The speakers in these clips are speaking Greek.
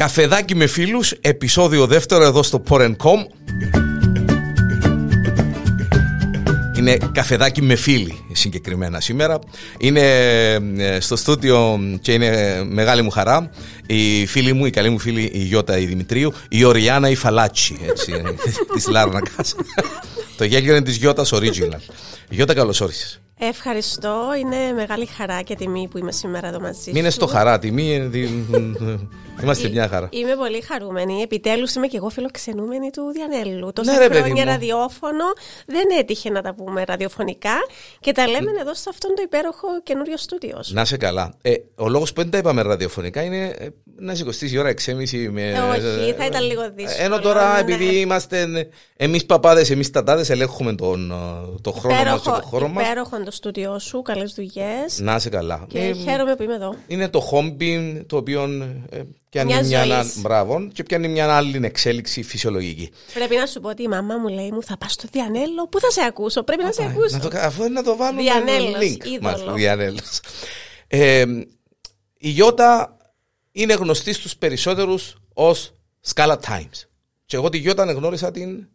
Καφεδάκι με φίλους, επεισόδιο δεύτερο εδώ στο Porn.com Είναι καφεδάκι με φίλοι συγκεκριμένα σήμερα. Είναι ε, στο στούντιο και είναι μεγάλη μου χαρά η φίλη μου, η καλή μου φίλη η Γιώτα η Δημητρίου, η Οριάννα η Φαλάτσι έτσι, της Λάρνακας. Το γέλιο είναι της Γιώτας Original. Γιώτα καλώς όρισες. Ευχαριστώ. Είναι μεγάλη χαρά και τιμή που είμαι σήμερα εδώ μαζί σου. Μην είναι στο χαρά, τιμή. Είμαστε μια χαρά. Είμαι πολύ χαρούμενη. Επιτέλους είμαι και εγώ φιλοξενούμενη του Διανέλου. Τόσα ναι, χρόνια ραδιόφωνο δεν έτυχε να τα πούμε ραδιοφωνικά και τα λέμε εδώ σε αυτόν το υπέροχο καινούριο στούντιο. Να σε καλά. Ε, ο λόγος που δεν τα είπαμε ραδιοφωνικά είναι ε, να σηκωστείς η ώρα 6.30 με. Ε, όχι, θα ήταν λίγο δύσκολο. Ενώ τώρα, ναι, επειδή ναι. είμαστε εμείς παπάδες, εμείς τατάδες, ελέγχουμε τον, το χρόνο μας και τον χώρο μας. Υπέροχο το στούντιό σου, καλές δουλειές. Να σε καλά. Και ε, χαίρομαι που είμαι εδώ. Είναι το χόμπι το οποίο ε, πιάνει μιας, μια, μπράβο, και πιάνει μια άλλη εξέλιξη φυσιολογική. Πρέπει να σου πω ότι η μαμά μου λέει μου θα πας στο Διανέλο. Πού θα σε ακούσω, πρέπει να σε ακούσω. Να το, αφού να το βάλω Διανέλος, link. Μάλιστα, Διανέλος. Ε, η Γιώτα είναι γνωστή στους περισσότερους ως Scala Times. Και εγώ τη Γιώτα γνώρισα την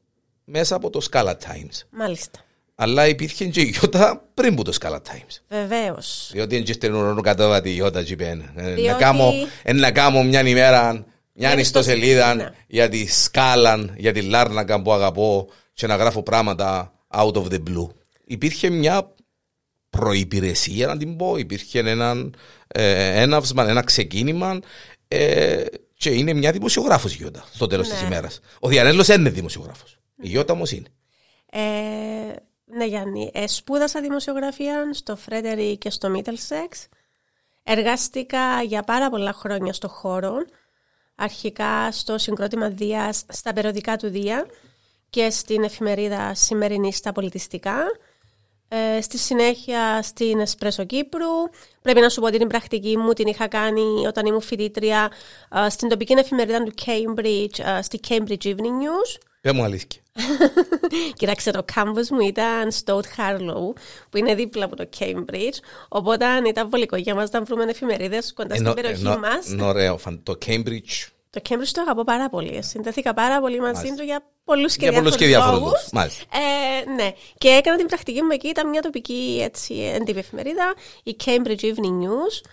μέσα από το Scala Times. Μάλιστα. Αλλά υπήρχε και η Γιώτα πριν που το Scala Times. Βεβαίως. Διότι είναι στην ουρανό κατέβατη η Γιώτα Τζιπέν. Να κάνω, να κάνω μια ημέρα μια ιστοσελίδα ναι. για τη σκάλα, για τη λάρνακα που αγαπώ και να γράφω πράγματα out of the blue. Υπήρχε μια προϋπηρεσία να την πω, υπήρχε ένα ε, έναυσμα, ένα ξεκίνημα ε, και είναι μια δημοσιογράφος η Γιώτα στο τέλος ναι. της ημέρας. Ο Διανέλος είναι δημοσιογράφος. Η Γιώτα όμως είναι. Ε, ναι, Γιάννη. Ε, σπούδασα δημοσιογραφία στο Φρέντερι και στο Μίτελσεξ. Εργάστηκα για πάρα πολλά χρόνια στο χώρο. Αρχικά στο συγκρότημα Δίας, στα περιοδικά του Δία και στην εφημερίδα Σημερινή στα πολιτιστικά. Ε, στη συνέχεια στην Εσπρέσο Κύπρου. Πρέπει να σου πω ότι την πρακτική μου την είχα κάνει όταν ήμουν φοιτήτρια ε, στην τοπική εφημερίδα του Cambridge, ε, στη Cambridge Evening News. Πε μου αλήθεια. Κοίταξε, το κάμπος μου ήταν στο Old Harlow, που είναι δίπλα από το Cambridge. Οπότε ήταν βολικό για μας να βρούμε εφημερίδες κοντά στην περιοχή μας. Ωραίο, το Cambridge. Το Cambridge το αγαπώ πάρα πολύ. Συνδέθηκα πάρα πολύ μαζί του για πολλούς και διάφορους λόγους. Ε, ναι. Και έκανα την πρακτική μου εκεί. Ήταν μια τοπική έτσι, έντυπη εφημερίδα, η Cambridge Evening News.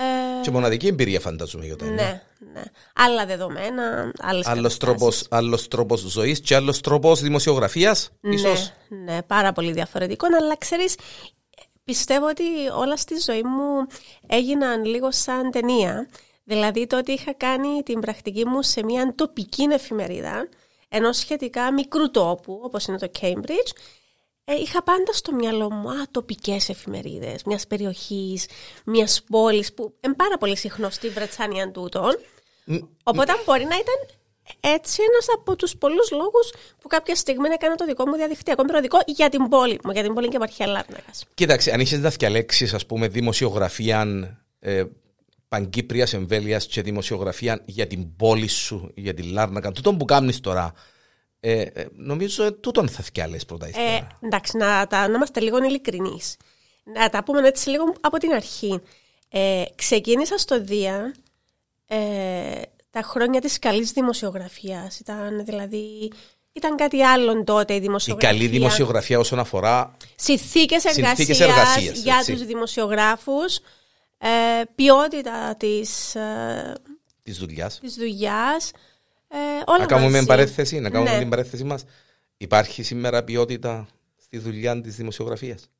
Ε, και μοναδική εμπειρία φαντάζομαι για Ναι, ναι. Άλλα δεδομένα, άλλες Άλλος τρόπος ζωής και άλλος τρόπος δημοσιογραφίας, ναι, ίσως; Ναι, πάρα πολύ διαφορετικό. Αλλά ξέρεις, πιστεύω ότι όλα στη ζωή μου έγιναν λίγο σαν ταινία. Δηλαδή το ότι είχα κάνει την πρακτική μου σε μια τοπική εφημερίδα ενός σχετικά μικρού τόπου, όπως είναι το Cambridge, ε, είχα πάντα στο μυαλό μου α, τοπικές εφημερίδες μιας περιοχής, μιας πόλης που είναι πάρα πολύ συχνό στη Βρετσάνια τούτων. Οπότε μπορεί να ήταν έτσι ένας από τους πολλούς λόγους που κάποια στιγμή έκανα το δικό μου διαδικτυακό περιοδικό για την πόλη μου, για την πόλη και Μαρχία Λάρνακας. Κοίταξε, αν είχες δασκαλέξει, ας πούμε, δημοσιογραφία ε, παγκύπρια εμβέλειας και δημοσιογραφία για την πόλη σου, για την Λάρνακα, τούτο που κάνεις τώρα, ε, ε, νομίζω ε, τούτον θα φτιάλες πρώτα ε, Εντάξει, να, τα, να είμαστε λίγο ειλικρινείς. Να τα πούμε έτσι λίγο από την αρχή. Ε, ξεκίνησα στο Δία ε, τα χρόνια της καλής δημοσιογραφίας. Ήταν δηλαδή... Ήταν κάτι άλλο τότε η δημοσιογραφία. Η καλή δημοσιογραφία όσον αφορά συνθήκες εργασίας, εργασίας για έτσι. τους δημοσιογράφους, ε, ποιότητα της, ε, της δουλειάς. Της δουλειάς ε, όλα να κάνουμε παρέθεση, να κάνουμε ναι. την παρέθεση μας. Υπάρχει σήμερα ποιότητα στη δουλειά της δημοσιογραφίας.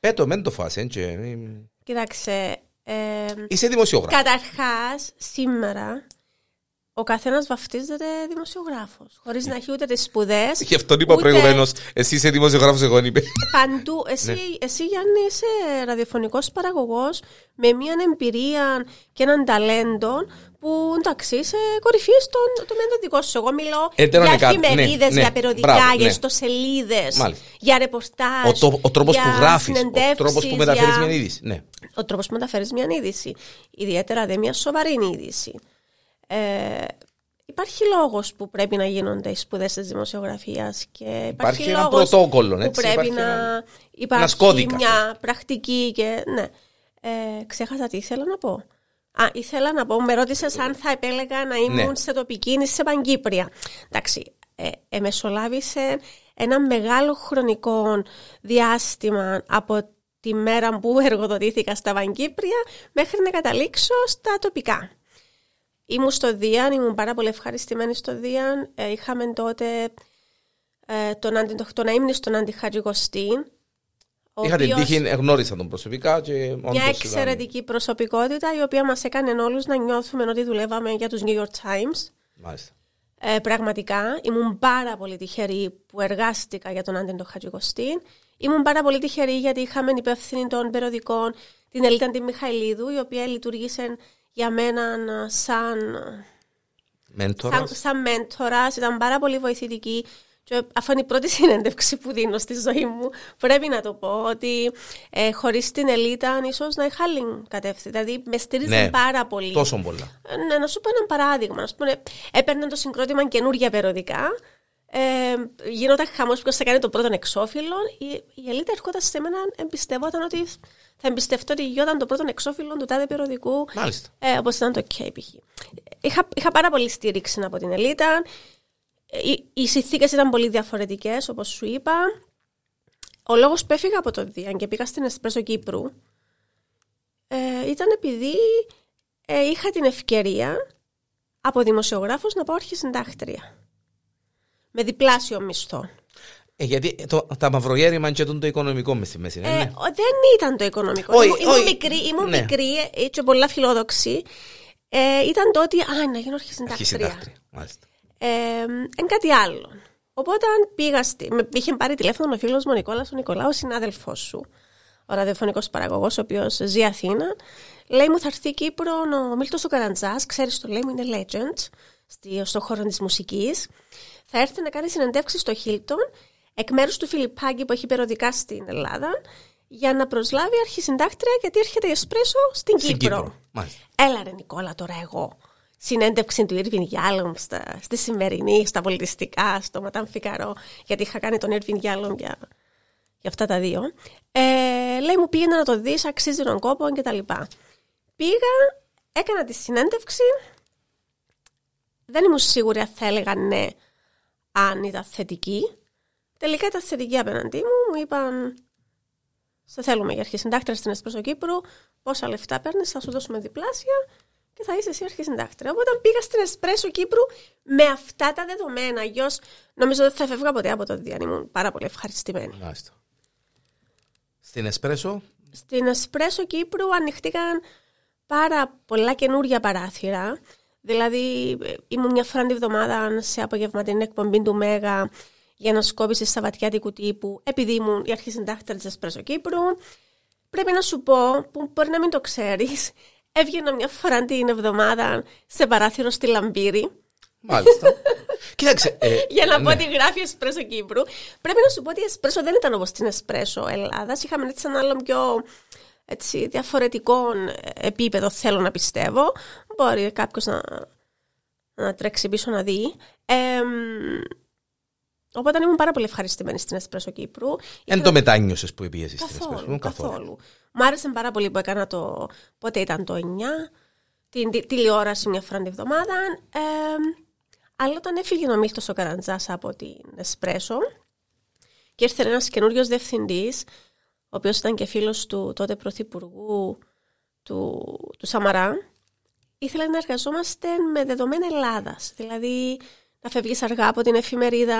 Πέτω, μεν το φάσαι. Κοίταξε. Ε, Είσαι δημοσιογράφος. Καταρχάς, σήμερα ο καθένας βαφτίζεται δημοσιογράφος. Χωρίς να έχει ούτε τις σπουδές. Γι' αυτό είπα ούτε... προηγουμένως. Εσύ είσαι δημοσιογράφος, εγώ είπε. Παντού. Εσύ, ναι. εσύ Γιάννη, είσαι ραδιοφωνικός παραγωγός με μια εμπειρία και έναν ταλέντο που εντάξει είσαι κορυφής στον τομέα δικό σου. Εγώ μιλώ ε, για εφημερίδε, ναι, ναι, για περιοδικά, μπράβο, για ιστοσελίδες, για ρεπορτάζ. Ο, ο τρόπος που γράφεις, ο τρόπος που μεταφέρεις μια είδηση. Ναι. Ο τρόπος που μεταφέρεις μια είδηση. Ιδιαίτερα δε μια σοβαρή είδηση. Ε, υπάρχει λόγος που πρέπει να γίνονται οι σπουδές της δημοσιογραφίας και υπάρχει, υπάρχει ένα πρωτόκολλο, που έτσι, πρέπει να υπάρχει μια πρακτική και ναι. Ε, ξέχασα τι ήθελα να πω. Α, ήθελα να πω, με ρώτησες αν θα επέλεγα να ήμουν ναι. σε τοπική ή σε Παγκύπρια. Εντάξει, ε, εμεσολάβησε ένα μεγάλο χρονικό διάστημα από τη μέρα που εργοδοτήθηκα στα Βαγκύπρια μέχρι να καταλήξω στα τοπικά. Ήμουν στο Δίαν, ήμουν πάρα πολύ ευχαριστημένη στο Δίαν. Ε, είχαμε τότε ε, τον, αντι, τον αίμνη στον Άντι Χατζικοστίν. Είχα την τύχη, γνώρισα τον προσωπικά. Και μια εξαιρετική ήταν... προσωπικότητα η οποία μας έκανε όλους να νιώθουμε ότι δουλεύαμε για τους New York Times. Μάλιστα. Ε, πραγματικά ήμουν πάρα πολύ τυχερή που εργάστηκα για τον Άντεν Χατζικοστίν. Ήμουν πάρα πολύ τυχερή γιατί είχαμε υπεύθυνη των περιοδικών την Ελίτα τη Μιχαηλίδου, η οποία λειτουργήσε για μένα σαν. Μέντορας. Σαν, σαν μέντορας, ήταν πάρα πολύ βοηθητική. Και αφού είναι η πρώτη συνέντευξη που δίνω στη ζωή μου, πρέπει να το πω ότι ε, χωρίς την Ελίτα ίσως να είχα άλλη κατεύθυνση. Δηλαδή με στήριζε ναι, πάρα πολύ. Τόσο πολλά. Ε, ναι, να σου πω ένα παράδειγμα. πούμε, έπαιρνε το συγκρότημα καινούργια περιοδικά. Ε, γίνονταν χαμός ποιο θα κάνει το πρώτο εξώφυλλο. Η, η Ελίτα ερχόταν σε μένα, εμπιστευόταν ότι θα εμπιστευτώ ότι γινόταν το πρώτο εξώφυλλο του τάδε περιοδικού. Μάλιστα. Ε, Όπως ήταν το K, Είχα, είχα πάρα πολύ στήριξη από την Ελίτα. Οι, οι συνθήκες ήταν πολύ διαφορετικές, όπως σου είπα. Ο λόγος που έφυγα από το Δίαν και πήγα στην Εσπρέσο Κύπρου ε, ήταν επειδή ε, είχα την ευκαιρία από δημοσιογράφος να πάω αρχισυντάκτρια. Με διπλάσιο μισθό. Ε, γιατί το, τα μαυρογέρημα και το οικονομικό με στη μέση. Ε, ναι. δεν ήταν το οικονομικό. ήμουν, ήμουν μικρή, ήμουν ναι. μικρή ε, και πολλά φιλόδοξη. Ε, ήταν το ότι. Α, να γίνω αρχισυντάκτρια. Αρχισυντάκτρια, μάλιστα εν κάτι άλλο. Οπότε πήγα, στη, με είχε πάρει τηλέφωνο ο φίλος μου ο Νικόλας, ο Νικολάου, ο συνάδελφός σου, ο ραδιοφωνικός παραγωγός, ο οποίος ζει Αθήνα. Λέει μου θα έρθει Κύπρο ο Μίλτος ο Καραντζάς, ξέρεις το λέει μου, είναι legend στο χώρο της μουσικής. Θα έρθει να κάνει συνεντεύξει στο Χίλτον εκ μέρους του Φιλιππάκη που έχει περιοδικά στην Ελλάδα για να προσλάβει αρχισυντάκτρια γιατί έρχεται η Εσπρέσο στην, στην Κύπρο. Κύπρο. Έλα ρε Νικόλα τώρα εγώ συνέντευξη του Irving Yalom στη σημερινή, στα πολιτιστικά, στο Ματάμ Φικαρό, γιατί είχα κάνει τον Irving Yalom για, για αυτά τα δύο. Ε, λέει μου πήγαινε να το δεις, αξίζει τον κόπο και τα λοιπά. Πήγα, έκανα τη συνέντευξη, δεν ήμουν σίγουρη αν θα έλεγα ναι, αν ήταν θετική. Τελικά ήταν θετική απέναντί μου, μου είπαν σε θέλουμε για αρχή συντάκτρια στην Εσπρέσο Κύπρου, πόσα λεφτά παίρνεις, θα σου δώσουμε διπλάσια και θα είσαι εσύ αρχισυντάκτρια. Οπότε πήγα στην Εσπρέσο Κύπρου με αυτά τα δεδομένα. Γιος, νομίζω ότι θα φεύγα ποτέ από το Διάν. Ήμουν πάρα πολύ ευχαριστημένη. Μάλιστα. Στην Εσπρέσο. Στην Εσπρέσο Κύπρου ανοιχτήκαν πάρα πολλά καινούργια παράθυρα. Δηλαδή, ήμουν μια φορά την εβδομάδα σε απογευματινή εκπομπή του Μέγα για να σκόπισε σαβατιάτικου τύπου, επειδή ήμουν η αρχισυντάκτρια της Εσπρέσο Κύπρου. Πρέπει να σου πω, που μπορεί να μην το ξέρεις, Έβγαινα μια φορά την εβδομάδα σε παράθυρο στη Λαμπύρη. Μάλιστα. Κοίταξε. Ε, Για να ναι. πω ότι γράφει Εσπρέσο Κύπρου. Πρέπει να σου πω ότι η Εσπρέσο δεν ήταν όπως την Εσπρέσο Ελλάδας. Είχαμε έτσι ένα άλλο πιο έτσι, διαφορετικό επίπεδο, θέλω να πιστεύω. Μπορεί κάποιος να, να τρέξει πίσω να δει. Ε, Οπότε ήμουν πάρα πολύ ευχαριστημένη στην Εσπρέσο Κύπρου. Εν το μετάνιωσε που πήγες στην Εσπρέσο. Καθόλου. καθόλου. Μ' άρεσε πάρα πολύ που έκανα το. Πότε ήταν το 9, την τηλεόραση μια φορά την εβδομάδα. Ε, αλλά όταν έφυγε ο Μίλτος ο Καραντζάς από την Εσπρέσο και ήρθε ένας καινούριος διευθυντής, ο οποίος ήταν και φίλος του τότε πρωθυπουργού του, του Σαμαρά, ήθελε να εργαζόμαστε με δεδομένα Ελλάδας. Δηλαδή να φεύγεις αργά από την εφημερίδα.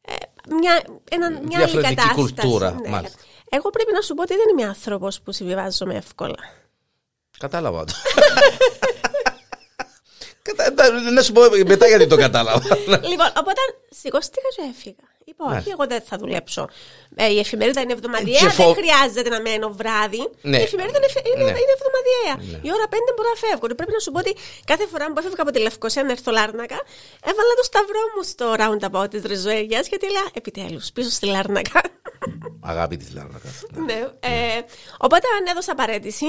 Ε, μια, ένα, μια άλλη κατάσταση. κουλτούρα, ναι. μάλιστα. Εγώ πρέπει να σου πω ότι δεν είμαι άνθρωπος που συμβιβάζομαι εύκολα. Κατάλαβα το. Να σου πω μετά γιατί το κατάλαβα. λοιπόν, οπότε σηκώστηκα και έφυγα. Είπα, όχι, εγώ δεν θα δουλέψω. Ε, η εφημερίδα είναι εβδομαδιαία, δεν χρειάζεται να μένω βράδυ. Ναι. Η εφημερίδα είναι, είναι, ναι. είναι εβδομαδιαία. Ναι. Η ώρα πέντε μπορώ να φεύγω. Πρέπει να σου πω ότι κάθε φορά που έφευγα από τη Λευκοσία να έρθω Λάρνακα, έβαλα το σταυρό μου στο roundabout της Ριζοέγια γιατί λέω επιτέλους πίσω στη Λάρνακα. Αγάπη της Λάρνακας. ναι. Ε, οπότε αν έδωσα παρέτηση,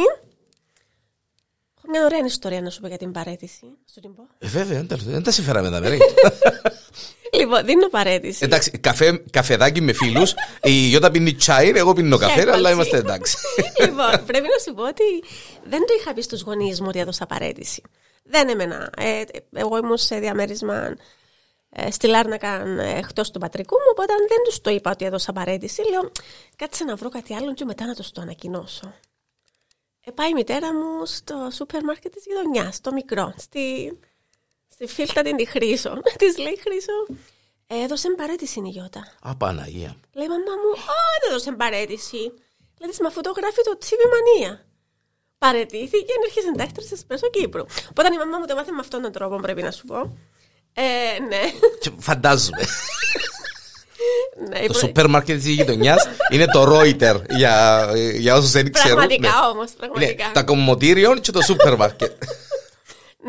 μια ωραία ιστορία να σου πω για την παρέτηση. Σου την πω. Ε, βέβαια, δεν τα συμφέραμε τα μέρη. Λοιπόν, δίνω παρέτηση. Εντάξει, καφέ, καφεδάκι με φίλους. η Γιώτα πίνει τσάι, εγώ πίνω καφέ, αλλά είμαστε εντάξει. λοιπόν, πρέπει να σου πω ότι δεν το είχα πει στους γονείς μου ότι έδωσα παρέτηση. Δεν έμενα. Ε, εγώ ήμουν σε διαμέρισμα ε, στη Λάρνακα ε, εκτός του πατρικού μου, οπότε δεν τους το είπα ότι έδωσα παρέτηση. Λέω, κάτσε να βρω κάτι άλλο και μετά να το το ανακοινώσω. Ε, πάει η μητέρα μου στο σούπερ μάρκετ της γειτονιάς, το μικρό, στη, στη φίλτα την τη Χρήσο. της λέει Χρήσο, ε, έδωσε παρέτηση η Γιώτα. Α, Παναγία. Λέει μαμά μου, Α, δεν έδωσε παρέτηση. Δηλαδή, με φωτογράφει το τσίβι μανία. Παρετήθηκε και έρχεται συντάκτρια της Πρέσο Κύπρου. Οπότε η μαμά μου το μάθε με αυτόν τον τρόπο, πρέπει να σου πω. Ε, ναι. φαντάζομαι. Ναι, το σούπερ μάρκετ της γειτονιάς είναι το Reuters για, για όσους δεν ξέρουν. Πραγματικά ναι. όμως. Πραγματικά. τα κομμωτήριων και το σούπερ μάρκετ.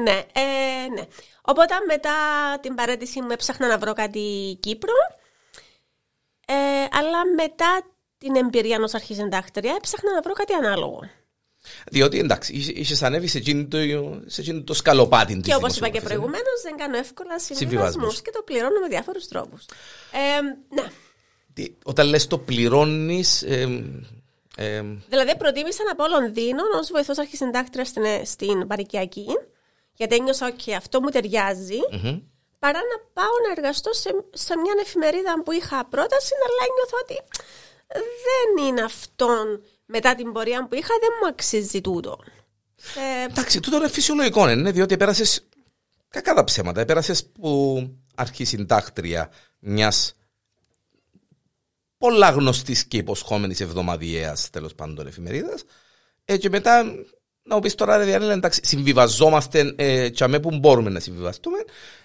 Ναι, ε, ναι. Οπότε μετά την παρέτηση μου έψαχνα να βρω κάτι Κύπρο. Ε, αλλά μετά την εμπειρία ενός αρχισυντάκτρια έψαχνα να βρω κάτι ανάλογο. Διότι εντάξει, είσαι ανέβει σε εκείνο το, σε το σκαλοπάτι Και όπως είπα και προηγουμένως, δεν κάνω εύκολα συμβιβασμούς και το πληρώνω με διάφορους τρόπους. Ε, ναι. Όταν λες το πληρώνεις. Ε, ε, δηλαδή, προτίμησα να πάω Λονδίνο ως βοηθός αρχισυντάκτρια στην, στην Παρικιακή, γιατί ένιωσα ότι αυτό μου ταιριάζει, mm-hmm. παρά να πάω να εργαστώ σε, σε μια εφημερίδα που είχα πρόταση, αλλά ένιωθω ότι δεν είναι αυτόν μετά την πορεία που είχα δεν μου αξίζει τούτο. Ε, Εντάξει, τούτο είναι φυσιολογικό, είναι, διότι πέρασε κακά τα ψέματα. Πέρασε που αρχισυντάκτρια μιας πολλά γνωστής και υποσχόμενης εβδομαδιαίας τέλος πάντων εφημερίδας. Ε, και μετά να μου πεις τώρα, ρε Διάννη, εντάξει, συμβιβαζόμαστε ε, και που μπορούμε να συμβιβαστούμε,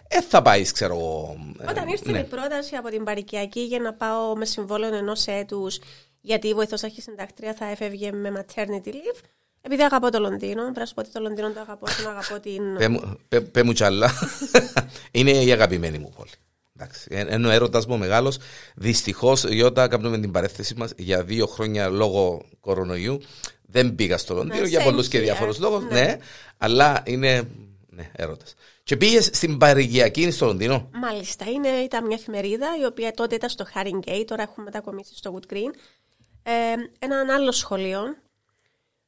ε, θα πάεις, ξέρω εγώ. Ε, Όταν ήρθε ναι. η πρόταση από την Παρικιακή για να πάω με συμβόλαιο ενός έτους γιατί η βοηθός αρχισυντάκτρια θα έφευγε με maternity leave. Επειδή αγαπώ το Λονδίνο, πρέπει να σου πω ότι το Λονδίνο το αγαπώ και αγαπώ την. Πε μου κι άλλα. Είναι η αγαπημένη μου πόλη. Ενώ ο έρωτας μου μεγάλος, δυστυχώς, όταν κάνουμε την παρέθεση μας για δύο χρόνια λόγω κορονοϊού, δεν πήγα στο Λονδίνο ναι, για πολλούς και διάφορους λόγους. Ναι. ναι, αλλά είναι ναι, έρωτας. Και πήγε στην Παρηγιακή στο Λονδίνο. Μάλιστα. Είναι, ήταν μια εφημερίδα η οποία τότε ήταν στο Haringey, τώρα έχουμε μετακομίσει στο Wood Green ε, έναν άλλο σχολείο.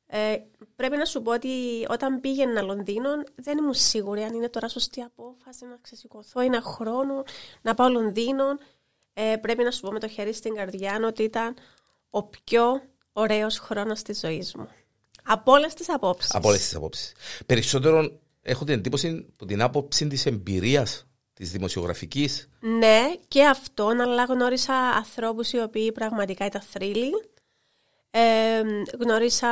Ε, πρέπει να σου πω ότι όταν πήγαινα Λονδίνο δεν ήμουν σίγουρη αν είναι τώρα σωστή απόφαση να ξεσηκωθώ ένα χρόνο να πάω Λονδίνο. Ε, πρέπει να σου πω με το χέρι στην καρδιά ότι ήταν ο πιο ωραίος χρόνος της ζωής μου. Από όλες τις απόψεις. Από όλες τις απόψεις. Περισσότερο έχω την εντύπωση από την άποψη της εμπειρίας της δημοσιογραφικής. Ναι, και αυτόν, αλλά γνώρισα ανθρώπους οι οποίοι πραγματικά ήταν θρύλοι. Ε, γνώρισα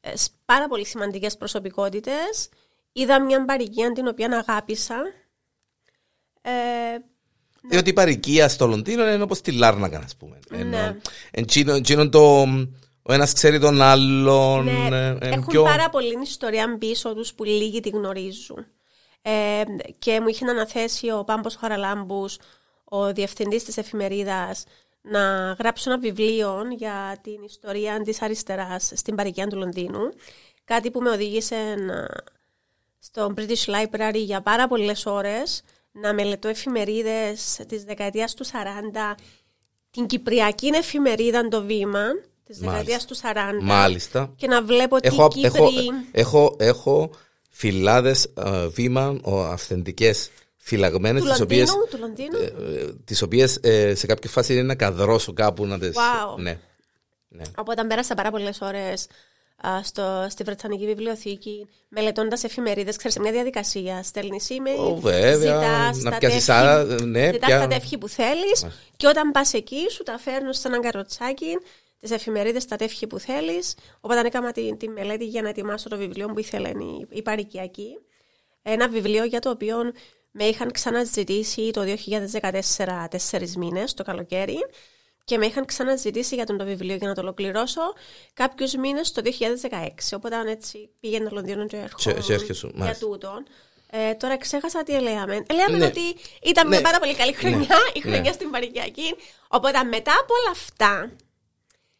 ε, πάρα πολύ σημαντικές προσωπικότητες. Είδα μια παροικία την οποία αγάπησα. Ε, ναι. Διότι η παροικία στο Λονδίνο είναι όπως τη Λάρνακα, ας πούμε. Ναι. Ενώ, το... Ο ένας ξέρει τον άλλον. Ναι, ε, έχουν πιο... πάρα πολύ ιστορία πίσω του που λίγοι τη γνωρίζουν. Ε, και μου είχε αναθέσει ο Πάμπος Χαραλάμπους, ο διευθυντής της εφημερίδας, να γράψω ένα βιβλίο για την ιστορία της αριστεράς στην παροικία του Λονδίνου. Κάτι που με οδήγησε στο British Library για πάρα πολλές ώρες να μελετώ εφημερίδες της δεκαετίας του 40, την Κυπριακή εφημερίδα το βήμα της δεκαετίας του 40 Μάλιστα. και να βλέπω τι έχω, Κύπροι... έχω, έχω φυλάδες uh, βήμα, αυθεντικές φυλαγμένες, τις οποίε. Τις οποίες ε, σε κάποια φάση είναι να καδρώσω κάπου να τι. Wow. Ναι. ναι. Οπότε πέρασα πάρα πολλές ώρες στο, στη Βρετανική Βιβλιοθήκη, μελετώντας εφημερίδες, ξέρεις, μια διαδικασία. Στέλνεις email, oh, βέβαια, να πιάσεις άλλα. Ναι, ζητάς τα τεύχη που θέλεις, και όταν πας εκεί, σου τα φέρνουν σε έναν καροτσάκι τις εφημερίδες, τα τεύχη που θέλεις. Οπότε έκανα τη, τη μελέτη για να ετοιμάσω το βιβλίο που ήθελε η, η Παρικιακή. Ένα βιβλίο για το οποίο με είχαν ξαναζητήσει το 2014, τέσσερις μήνες το καλοκαίρι, και με είχαν ξαναζητήσει για τον το βιβλίο για να το ολοκληρώσω κάποιους μήνες το 2016. Οπότε έτσι πήγαινα Λονδίνο και έρχομαι για τούτον. Ε, τώρα ξέχασα τι έλεγαμε. Έλεγαμε ναι. ότι ήταν ναι. μια πάρα πολύ καλή χρονιά, ναι. η χρονιά ναι. στην Παρικιακή. Οπότε μετά από όλα αυτά,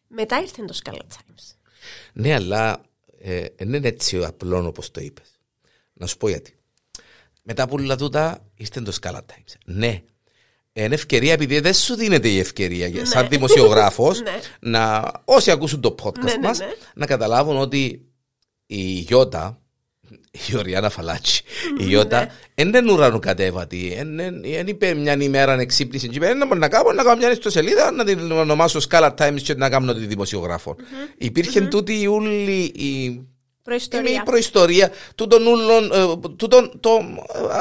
μετά ήρθε το Scarlet Times. Ναι, αλλά ε, δεν είναι έτσι απλό όπως το είπες. Να σου πω γιατί. μετά από όλα τούτα είστε το Scala Times. Ναι. Είναι ευκαιρία επειδή δεν σου δίνεται η ευκαιρία ναι. σαν δημοσιογράφος ναι. να όσοι ακούσουν το podcast ναι, ναι μας να καταλάβουν ότι η Γιώτα η Οριάννα Φαλάτσι. Η Ιώτα δεν είναι ουρανοκατέβατη. Δεν είπε μια ημέρα να εξύπνησε και είπε να κάνω να κάνω μια ιστοσελίδα να την ονομάσω Scala Times και να κάνω τη δημοσιογράφο. Υπήρχε τούτη η ούλη η Προϊστορία. Η προϊστορία του τον ούλων,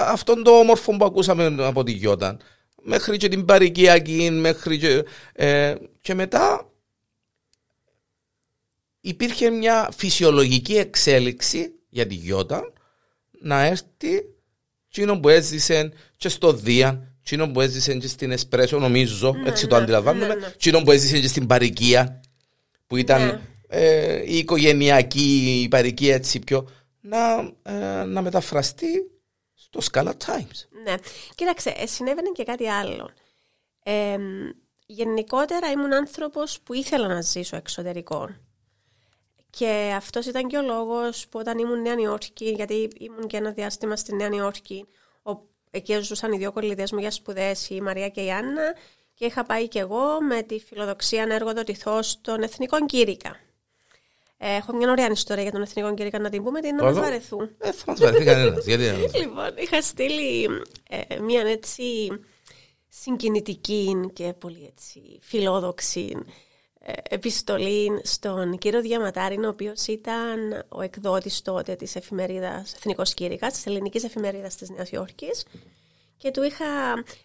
αυτόν το όμορφο που ακούσαμε από τη Γιώτα. Μέχρι και την παρικιακή, μέχρι και, ε, και μετά υπήρχε μια φυσιολογική εξέλιξη για τη Γιώτα να έρθει εκείνο που έζησε και στο Δία, εκείνο που έζησε και στην Εσπρέσο, νομίζω, ναι, έτσι το ναι, αντιλαμβάνομαι, ναι, εκείνο που έζησε και στην Παρικία, που ήταν ναι. ε, η οικογενειακή, η Παρικία έτσι πιο, να, ε, να μεταφραστεί στο Scala Times. Ναι. Κοίταξε, ε, συνέβαινε και κάτι άλλο. Ε, γενικότερα ήμουν άνθρωπος που ήθελα να ζήσω εξωτερικό. Και αυτός ήταν και ο λόγος που όταν ήμουν Νέα Νιόρκη, γιατί ήμουν και ένα διάστημα στη Νέα Νιόρκη, εκεί ζούσαν οι δύο κολλητές μου για σπουδές, η Μαρία και η Άννα, και είχα πάει και εγώ με τη φιλοδοξία να εργοδοτηθώ στον Εθνικό Κήρυκα. Ε, έχω μια ωραία ιστορία για τον Εθνικό Κήρυκα να την πούμε, την να μα βαρεθούν. Ε, θα μας βαρεθεί κανένας. Λοιπόν, είχα στείλει ε, μια έτσι συγκινητική και πολύ έτσι φιλόδοξη επιστολή στον κύριο Διαματάριν, ο οποίος ήταν ο εκδότης τότε της εφημερίδας Εθνικός Κήρυκας, της ελληνικής εφημερίδας της Νέας Υόρκης. Και του είχα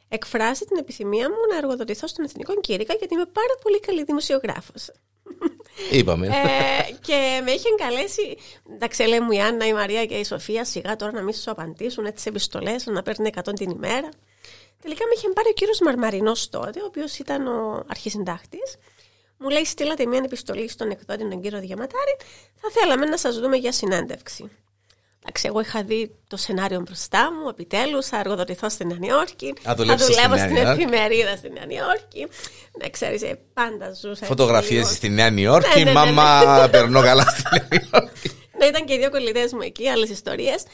εκφράσει την επιθυμία μου να εργοδοτηθώ στον Εθνικό Κήρυκα, γιατί είμαι πάρα πολύ καλή δημοσιογράφος. Είπαμε. Ε, και με είχε καλέσει. Εντάξει, λέει μου η Άννα, η Μαρία και η Σοφία, σιγά τώρα να μην σου απαντήσουν έτσι επιστολές, να παίρνει 100 την ημέρα. Τελικά με είχε πάρει ο κύριος Μαρμαρινός τότε, ο οποίος ήταν ο αρχισυντάκτη μου λέει στείλατε μια επιστολή στον εκδότη τον κύριο Διαματάρη, θα θέλαμε να σας δούμε για συνέντευξη. Εντάξει, εγώ είχα δει το σενάριο μπροστά μου, επιτέλους, θα εργοδοτηθώ στην Νέα Υόρκη. Θα δουλεύω στην εφημερίδα στην Νέα Υόρκη. Ναι, ξέρεις, ε, πάντα ζούσα. Φωτογραφίες στη Νέα Υόρκη, ναι, ναι, ναι, μάμα, περνώ καλά στη Νέα Υόρκη. Ναι, ήταν και οι δύο κολλητές μου εκεί, άλλες ιστορίες.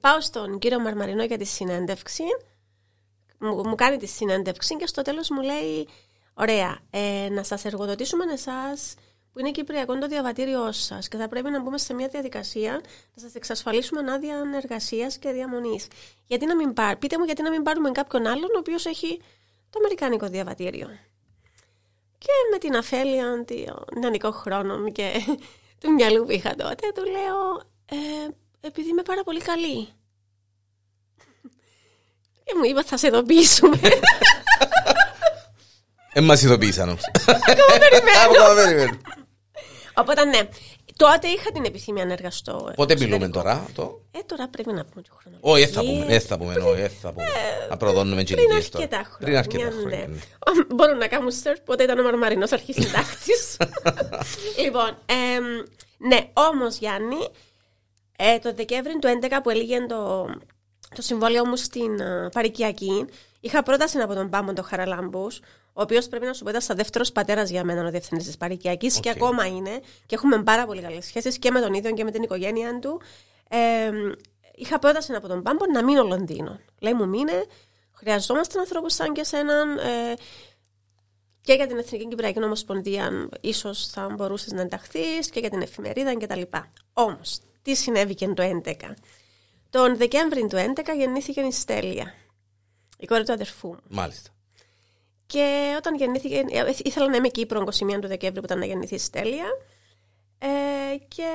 πάω στον κύριο Μαρμαρινό για τη συνέντευξη. Μου, μου κάνει τη συνέντευξη και στο τέλος μου λέει Ωραία. Ε, να σας εργοδοτήσουμε εσά που είναι κυπριακό το διαβατήριό σας και θα πρέπει να μπούμε σε μια διαδικασία να σας εξασφαλίσουμε άδεια εργασίας και διαμονής. Γιατί να μην πάρ, πείτε μου γιατί να μην πάρουμε κάποιον άλλον ο οποίος έχει το αμερικάνικο διαβατήριο. Και με την αφέλεια των νεανικών χρόνων και του μυαλού που είχα τότε, του λέω ε, επειδή είμαι πάρα πολύ καλή. Και μου είπα θα σε ειδοποιήσουμε. Δεν μας ειδοποίησαν όμως. Ακόμα περιμένω. Οπότε ναι, τότε είχα την επιθυμία να εργαστώ. Πότε μιλούμε τώρα, το; Ε, τώρα πρέπει να πούμε και χρόνο. Όχι, δεν θα πούμε, δεν θα πούμε, όχι, θα πούμε. Ε, να προδώνουμε και Πριν αρκετά χρόνια. Πριν αρκετά χρόνια. Ναι. Μπορούν να κάνουν σερφ, πότε ήταν ο Μαρμαρινός αρχισυντάκτης. λοιπόν, ναι, όμως Γιάννη, ε, το Δεκέμβρη του 2011 που έλεγε το, το συμβόλαιο μου στην uh, Παρικιακή, είχα πρόταση από τον Πάμπον τον Χαραλάμπους, ο οποίος πρέπει να σου πω ήταν στα δεύτερος πατέρας για μένα ο διευθυντής της Παρικιακής okay. και ακόμα είναι. Και έχουμε πάρα πολύ καλές σχέσεις και με τον ίδιο και με την οικογένειά του. Ε, είχα πρόταση από τον Πάμπο να μείνω Λονδίνο. Λέει μου μείνε, χρειαζόμαστε ανθρώπους σαν και εσέναν. Ε, και για την Εθνική Κυπριακή Ομοσπονδία, ίσως θα μπορούσες να ενταχθείς και για την εφημερίδα κτλ. Όμως, τι συνέβη και το 2011. Τον Δεκέμβρη του 2011 γεννήθηκε η Στέλια, η κόρη του αδερφού μου. Μάλιστα. Και όταν γεννήθηκε, ε, ήθελα να είμαι Κύπρο 21 του Δεκέμβρη που ήταν να γεννηθεί η Στέλια. Ε, και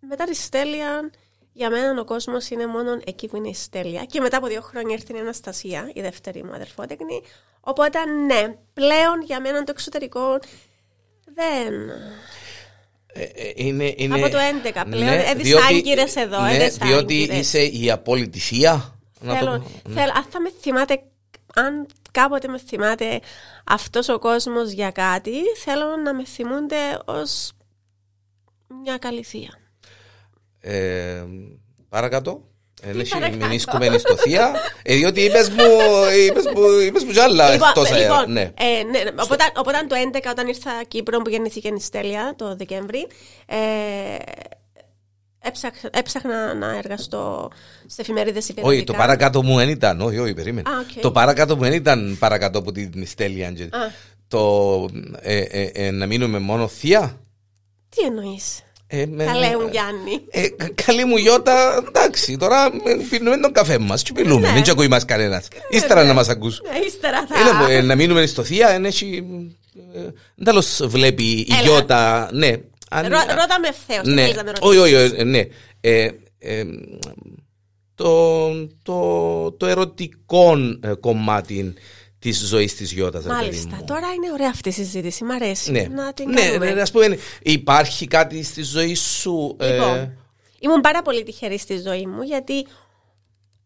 μετά τη Στέλια, για μένα ο κόσμος είναι μόνο εκεί που είναι η Στέλια. Και μετά από δύο χρόνια ήρθε η Αναστασία, η δεύτερη μου αδερφότεκνη. Οπότε ναι, πλέον για μένα το εξωτερικό δεν. Ε, ε είναι, είναι... Από το 11 πλέον. Ναι, ε, διότι, εδώ. Ναι, διότι είσαι η απόλυτη θεία. Θέλω, το... θέλω, αν θα με θυμάται, αν κάποτε με θυμάται αυτός ο κόσμος για κάτι, θέλω να με θυμούνται ως μια καλή θεία. Ε, παρακάτω. Δεν μην ισκουμένη στο θεία, ε, διότι είπες μου, είπες μου, είπες μου κι άλλα λοιπόν, εκτός λοιπόν, ναι. Ε, ναι, οπότε, οπότε το 2011 όταν ήρθα Κύπρο που γεννήθηκε η Στέλια το Δεκέμβρη, ε, Έψαχνα, έψαχνα να εργαστώ σε εφημερίδες υπηρετικά. Όχι, το παρακάτω μου δεν ήταν. Όχι, όχι, περίμενε. Α, okay. Το παρακάτω μου δεν ήταν παρακάτω από την Στέλη Άντζελ. Το ε, ε, ε, να μείνουμε μόνο θεία; Τι εννοείς; Ε, με, Καλέ μου Γιάννη. Ε, καλή μου Γιώτα, εντάξει, τώρα πίνουμε τον καφέ μας. Τι πίνουμε, Ναι. δεν τσακούει μας κανένας. Ύστερα να μας ακούσουν. Ναι, ύστερα θα. Είναι, ε, να μείνουμε στο θεία, δεν έχει. Δεν τέλος βλέπει η Έλα. Γιώτα. Ναι. Αν- Ρω, ρώτα με ευθέω. ναι, Τι να με ρωτήσεις. όχι, όχι, ε, ναι. Ε, ε, το, το, το ερωτικό ε, κομμάτι της ζωής της Γιώτας. Μάλιστα. Τώρα είναι ωραία αυτή η συζήτηση. Μ' αρέσει. Ναι, Να την ναι, κάνουμε. ναι, ας πούμε, υπάρχει κάτι στη ζωή σου. ε, Λοιπόν, ήμουν πάρα πολύ τυχερή στη ζωή μου γιατί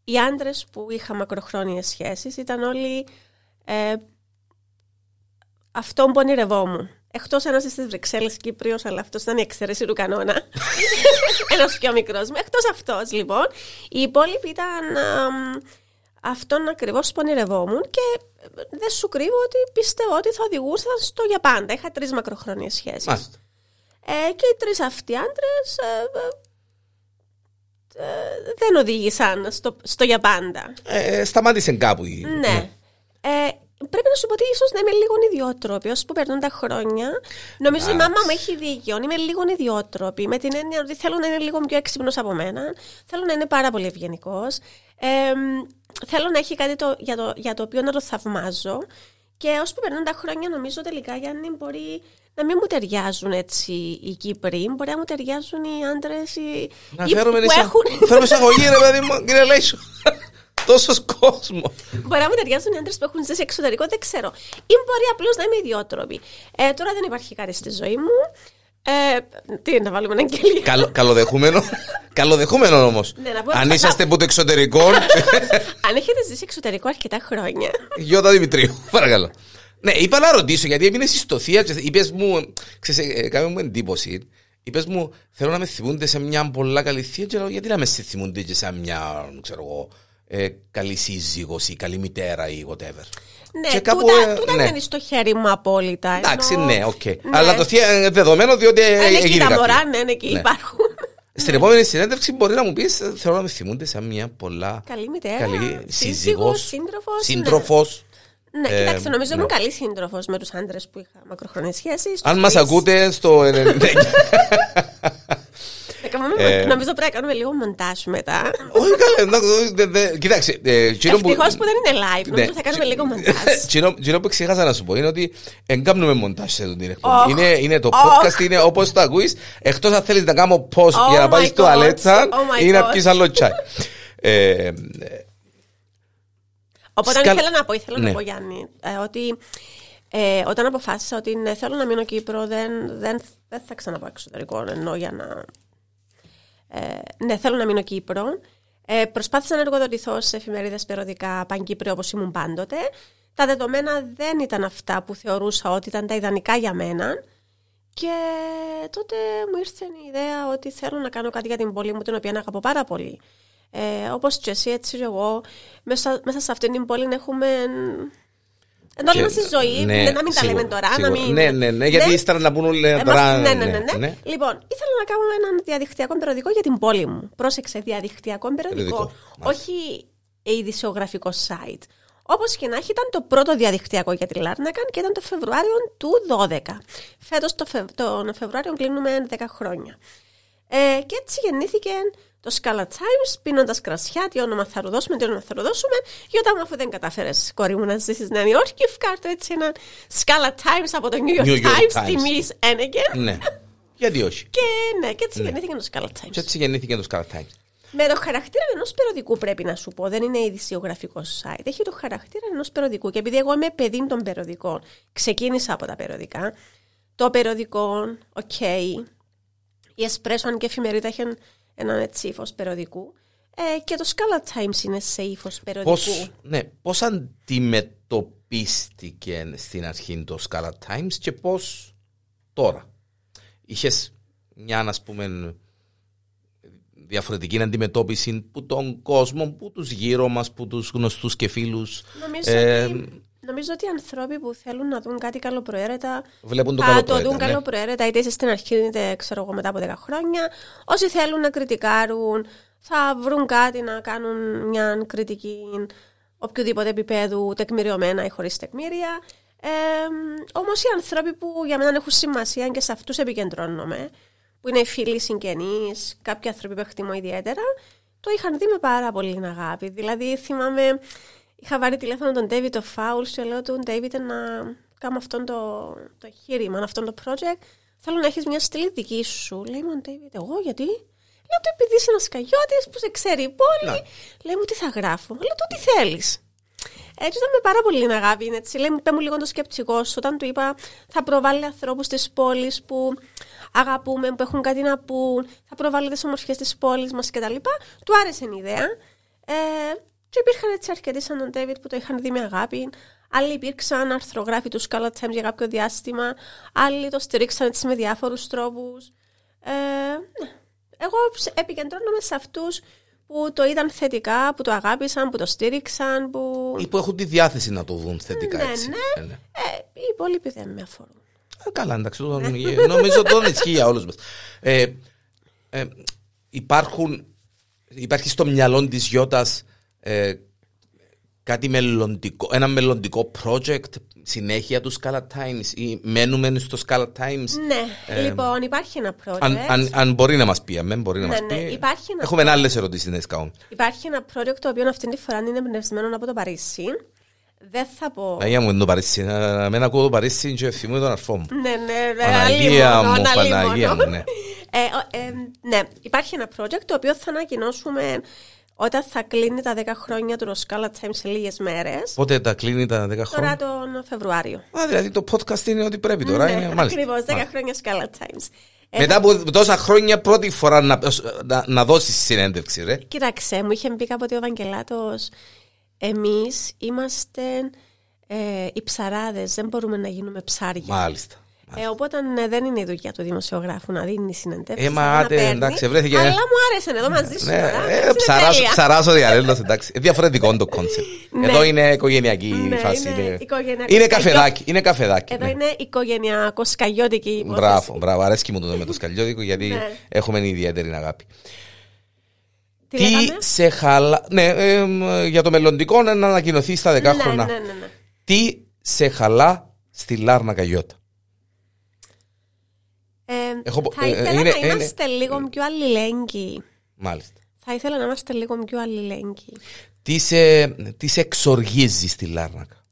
οι άντρες που είχα μακροχρόνιες σχέσεις ήταν όλοι ε, αυτόν που ονειρευόμουν. Εκτός ένας στις Βρυξέλλες Κύπριος, αλλά αυτός ήταν η εξαίρεση του κανόνα. Ένας πιο μικρός μου. Εκτός αυτός λοιπόν. Οι υπόλοιποι ήταν αμ, αυτόν ακριβώς που ονειρευόμουν και δεν σου κρύβω ότι πιστεύω ότι θα οδηγούσαν στο για πάντα. Είχα τρεις μακροχρόνιες σχέσεις. μάλιστα. Ε, και οι τρεις αυτοί άντρες ε, ε, ε, δεν οδήγησαν στο, στο για πάντα. Ε, σταμάτησε κάπου. η- Ναι. Ε, πρέπει να σου πω ότι ίσως να είμαι λίγο ιδιότροπη. Όσο που περνούν τα χρόνια, νομίζω η Α. μάμα μου έχει δίκιο. Είμαι λίγο ιδιότροπη. Με την έννοια ότι θέλω να είναι λίγο πιο έξυπνος από μένα. Θέλω να είναι πάρα πολύ ευγενικός. Ε, θέλω να έχει κάτι το, για, το, για το οποίο να το θαυμάζω. Και όσο που περνούν τα χρόνια, νομίζω τελικά Γιάννη μπορεί να μην μου ταιριάζουν έτσι οι Κύπροι. Μπορεί να μου ταιριάζουν οι άντρες οι, Να οι φέρουμε που εισα- έχουν. Φέρουμε εισαγωγή, ρε παιδί μου, κύριε Λέισο. Τόσο κόσμος. Μπορεί να μου ταιριάζουν οι άντρες που έχουν ζήσει εξωτερικό, δεν ξέρω. Ή μπορεί απλώς να είμαι ιδιότροπη. Ε, τώρα δεν υπάρχει κάτι στη ζωή μου. Ε, τι να βάλουμε ένα αγγελία. Καλο, καλοδεχούμενο. καλοδεχούμενο όμως. Ναι, να πω- Αν θα- είσαστε από το εξωτερικό, Αν έχετε ζήσει εξωτερικό αρκετά χρόνια. Γιώτα Δημητρίου, παρακαλώ. Ναι, είπα να ρωτήσω γιατί έμεινε στη θεία και είπες μου, ξέρεις, ε, έκαμε μου εντύπωση. Είπες μου, θέλω να με θυμούνται σε μια πολλά καλή θεία και λέω, γιατί να με σε θυμούνται και σε μια, ξέρω εγώ, ε, καλή σύζυγος ή καλή μητέρα ή whatever. Ναι, Και κάπου, τούτα, ε, τούτα ναι. δεν είναι στο χέρι μου απόλυτα. Εντάξει, ενώ- ναι, οκ. Αλλά το θεία είναι δεδομένο διότι ε, Αν έχει έγινε τα κάτι. μωρά, ναι, ναι, και Ναι. υπάρχουν. Στην επόμενη συνέντευξη μπορεί να μου πεις: Θέλω να με θυμούνται σαν μια πολλά Καλή μητέρα, καλή σύζυγος, σύζυγος, σύντροφος, σύντροφος. Ναι, Ε, κοιτάξτε, νομίζω ναι. ήμουν καλή σύντροφος με τους άντρες που είχα μακροχρόνιε σχέσεις. Αν μας ακούτε στο. 99 Ε, Νομίζω πρέπει να κάνουμε λίγο μοντάζ μετά. Όχι καλά, εντάξει, δε- δε- κοιτάξτε. ε, εκείνο που- Ευτυχώς που δεν είναι live. Νομίζω Ναι. θα κάνουμε λίγο μοντάζ. Εκείνο εκείνο που ξέχασα να σου πω είναι ότι δεν κάνουμε μοντάζ σε αυτή την εκπομπή. Οχ. Είναι, είναι το Οχ. podcast, είναι όπως το ακούεις. Εκτός αν θέλεις να κάνω πώ Oh για να πάει my στο God. αλέτσα Oh my ή να God. πιεις άλλο τσάι. Ε, Οπότε Σκαλ- ήθελα να πω, ήθελα Ναι. να πω Γιάννη, ε, ότι ε, όταν αποφάσισα ότι ναι, θέλω να μείνω Κύπρο, δεν, δεν, δεν θα ξαναπάω εξωτερικό, εννοώ για να... Ε, ναι, θέλω να μείνω Κύπρο. Ε, προσπάθησα να εργοδοτηθώ σε εφημερίδες περιοδικά Παγκύπριο όπως ήμουν πάντοτε. Τα δεδομένα δεν ήταν αυτά που θεωρούσα ότι ήταν τα ιδανικά για μένα. Και τότε μου ήρθε η ιδέα ότι θέλω να κάνω κάτι για την πόλη μου, την οποία αγαπώ πάρα πολύ. Ε, όπως και εσύ, έτσι και εγώ, μέσα, μέσα σε αυτήν την πόλη έχουμε... Ενώ όλη Και- μας τη ζωή, ναι, ναι, να μην τα σίγουρα, λέμε τώρα, σίγουρα. να μην... Ναι, ναι, ναι, γιατί ύστερα να πούν όλοι Ε, τώρα. μας- ναι, ναι, ναι, ναι. Λοιπόν, ήθελα να κάνουμε ένα διαδικτυακό περιοδικό για την πόλη μου. Πρόσεξε, διαδικτυακό περιοδικό. Περιοδικό, μάλιστα. Όχι ειδησιογραφικό site. Όπως και να έχει, ήταν το πρώτο διαδικτυακό για τη Λάρνακαν και ήταν το Φεβρουάριο του 12. Φέτος το Φευ... τον Φεβρουάριο κλείνουμε 10 χρόνια. Ε, και έτσι γεννήθηκε το Scala Times, πίνοντας κρασιά, τι όνομα θα του δώσουμε, τι όνομα θα του δώσουμε. Γιατί άμα αφού δεν κατάφερε, κόρη μου, να ζήσεις στη Νέα Υόρκη, φκάρτο έτσι ένα Scala Times από το New York, New York Times, Times. τιμής Ένεγκεν. Ναι. Γιατί όχι; Και ναι, και έτσι γεννήθηκε το Scala Times. Και έτσι γεννήθηκε το Scar Times. Με το χαρακτήρα ενός περιοδικού πρέπει να σου πω. Δεν είναι ειδησιογραφικό site. Έχει το χαρακτήρα ενός περιοδικού. Και επειδή εγώ είμαι παιδί των περιοδικών, ξεκίνησα από τα περιοδικά. Το περιοδικό, οκ. Η Εσπρέσο, αν και εφημερίδα, έχει έναν έτσι ύφος περιοδικού. Ε, και το Skala Times είναι σε ύφος περιοδικού. Πώς, ναι, πώς αντιμετωπίστηκε στην αρχή το Skala Times και πώς τώρα; Είχες μια, ας πούμε, διαφορετική αντιμετώπιση που τον κόσμο, που τους γύρω μας, που τους γνωστούς και φίλους. Νομίζω Ε, ότι νομίζω ότι οι άνθρωποι που θέλουν να δουν κάτι καλοπροαίρετα Βλέπουν το θα το καλοπροαίρετα, δουν ναι. καλοπροαίρετα είτε είσαι στην αρχή είτε ξέρω εγώ μετά από 10 χρόνια. Όσοι θέλουν να κριτικάρουν θα βρουν κάτι να κάνουν μια κριτική οποιοδήποτε επίπεδου τεκμηριωμένα ή χωρίς τεκμήρια. Ε, Όμως οι άνθρωποι που για μένα έχουν σημασία και σε αυτούς επικεντρώνομαι, που είναι οι φίλοι συγγενείς, κάποιοι άνθρωποι που εκτιμώ ιδιαίτερα, το είχαν δει με πάρα πολύ αγάπη. Δηλαδή θυμάμαι, είχα βάλει τηλέφωνο τον David το Φάουλ και λέω του David να κάνω αυτό το, το εγχείρημα, αυτό το project. Θέλω να έχεις μια στήλη δική σου. Λέει μου, David, εγώ γιατί; Λέω του επειδή είσαι ένας καγιώτης που σε ξέρει η πόλη. Ναι. Λέει μου τι θα γράφω; Λέω του τι θέλεις. Έτσι ήταν με πάρα πολύ αγάπη. είναι Έτσι. Λέει μου, πέ μου λίγο το σκεπτικό σου. Όταν του είπα, θα προβάλλει ανθρώπους της πόλης που αγαπούμε, που έχουν κάτι να πούν, θα προβάλλει τις ομορφιές της πόλης μας κτλ. Του άρεσε η ιδέα. Ε, και υπήρχαν έτσι αρκετοί σαν τον David που το είχαν δει με αγάπη. Άλλοι υπήρξαν αρθρογράφοι τους Scarlet Times για κάποιο διάστημα. Άλλοι το στηρίξαν έτσι με διάφορους τρόπους. Ε, ναι. Εγώ επικεντρώνομαι σε αυτούς που το είδαν θετικά, που το αγάπησαν, που το στήριξαν. Που... Ή που έχουν τη διάθεση να το δουν θετικά Ναι, έτσι. ναι. ναι. Ε, οι υπόλοιποι δεν με αφορούν. Ε, καλά, εντάξει. το- νομίζω ότι δεν ισχύει για όλους μας. Ε, ε, υπάρχουν, υπάρχει στο μυαλό της Γιώτας ε, κάτι μελλοντικό, ένα μελλοντικό project συνέχεια του Scala Times ή μένουμε στο Scala Times; Ναι, λοιπόν, υπάρχει ένα project. Αν, αν, αν μπορεί να μας πει, αμέ, μπορεί να Ναι, μας ναι, πει. υπάρχει ένα Έχουμε άλλες ερωτήσεις να κάνουμε. Υπάρχει ένα project το οποίο αυτή τη φορά είναι εμπνευσμένο από το Παρίσι. Δεν θα πω. Αγία μου είναι το Παρίσι. Να μην ακούω το Παρίσι και θυμούμαι τον αρφό μου. Ναι, ναι, ναι. Παναγία αλίμονο, μου, αλίμονο. Παναγία μου, ναι. Ε, ο- ε, ναι, υπάρχει ένα project το οποίο θα ανακοινώσουμε όταν θα κλείνει τα 10 χρόνια του Roskala Times σε λίγες μέρες. Πότε τα κλείνει τα 10 Τώρα χρόνια; τον Φεβρουάριο. Α, δηλαδή το podcast είναι ότι πρέπει τώρα. είναι, μάλιστα. Ακριβώς, 10 Μάλιστα. χρόνια Scala Times. Ε, Μετά από τόσα χρόνια πρώτη φορά να, να, να δώσεις συνέντευξη, ρε. Κοίταξε, μου είχε πει κάποτε ο Βαγγελάτος εμείς είμαστε ε, οι ψαράδες, δεν μπορούμε να γίνουμε ψάρια. Μάλιστα. Ε, οπότε ναι, δεν είναι η δουλειά του δημοσιογράφου να δίνει συνεντεύξεις. Ε, μα να άτε, παίρνει. εντάξει, βρέθηκε- Αλλά μου άρεσε εδώ μαζί σου. Ναι, τώρα. ε, Είναι ψαράς, τέλεια. ψαράς ο διαλέλος, εντάξει. Ε, Διαφορετικό το concept. Ναι. Εδώ είναι οικογενειακή Ναι, φάση. είναι Είναι, οικογενειακό. είναι καφεδάκι. Είναι καφεδάκι. Εδώ ναι. είναι οικογενειακό σκαλιώτικη υπόθεση. Μπράβο, μπράβο. Αρέσκει μου το με το σκαλιώτικο γιατί Ναι. έχουμε ιδιαίτερη αγάπη. Τι, Τι λέγαμε; σε χαλά. Ναι, ε, μ, για το μελλοντικό να ανακοινωθεί στα 10 ναι, χρόνια. ναι, ναι, ναι. Τι σε χαλά στη Λάρνα Καγιώτα. Ε, Έχω πο- θα ε, ήθελα είναι- να είναι- είμαστε λίγο πιο αλληλέγγυοι. Μάλιστα. Θα ήθελα να είμαστε λίγο πιο αλληλέγγυοι. Τι σε, τι σε εξοργίζει στη Λάρνακα;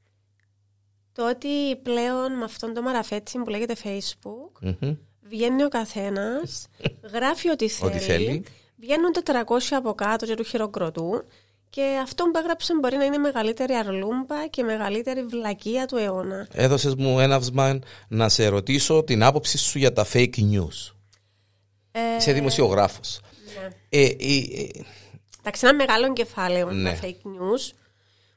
Το ότι πλέον με αυτόν το μαραφέτσι που λέγεται Facebook Μμμ. βγαίνει ο καθένας, γράφει ό,τι θέλει, Ό,τι θέλει. βγαίνουν 400 από κάτω και του χειροκροτούν και αυτό που έγραψε μπορεί να είναι η μεγαλύτερη αρλούμπα και η μεγαλύτερη βλακεία του αιώνα. Έδωσες μου έναυσμα να σε ρωτήσω την άποψη σου για τα fake news. Ε, Είσαι δημοσιογράφος. ναι. Ε, ε, ε, Εντάξει, ένα μεγάλο κεφάλαιο Ναι. τα fake news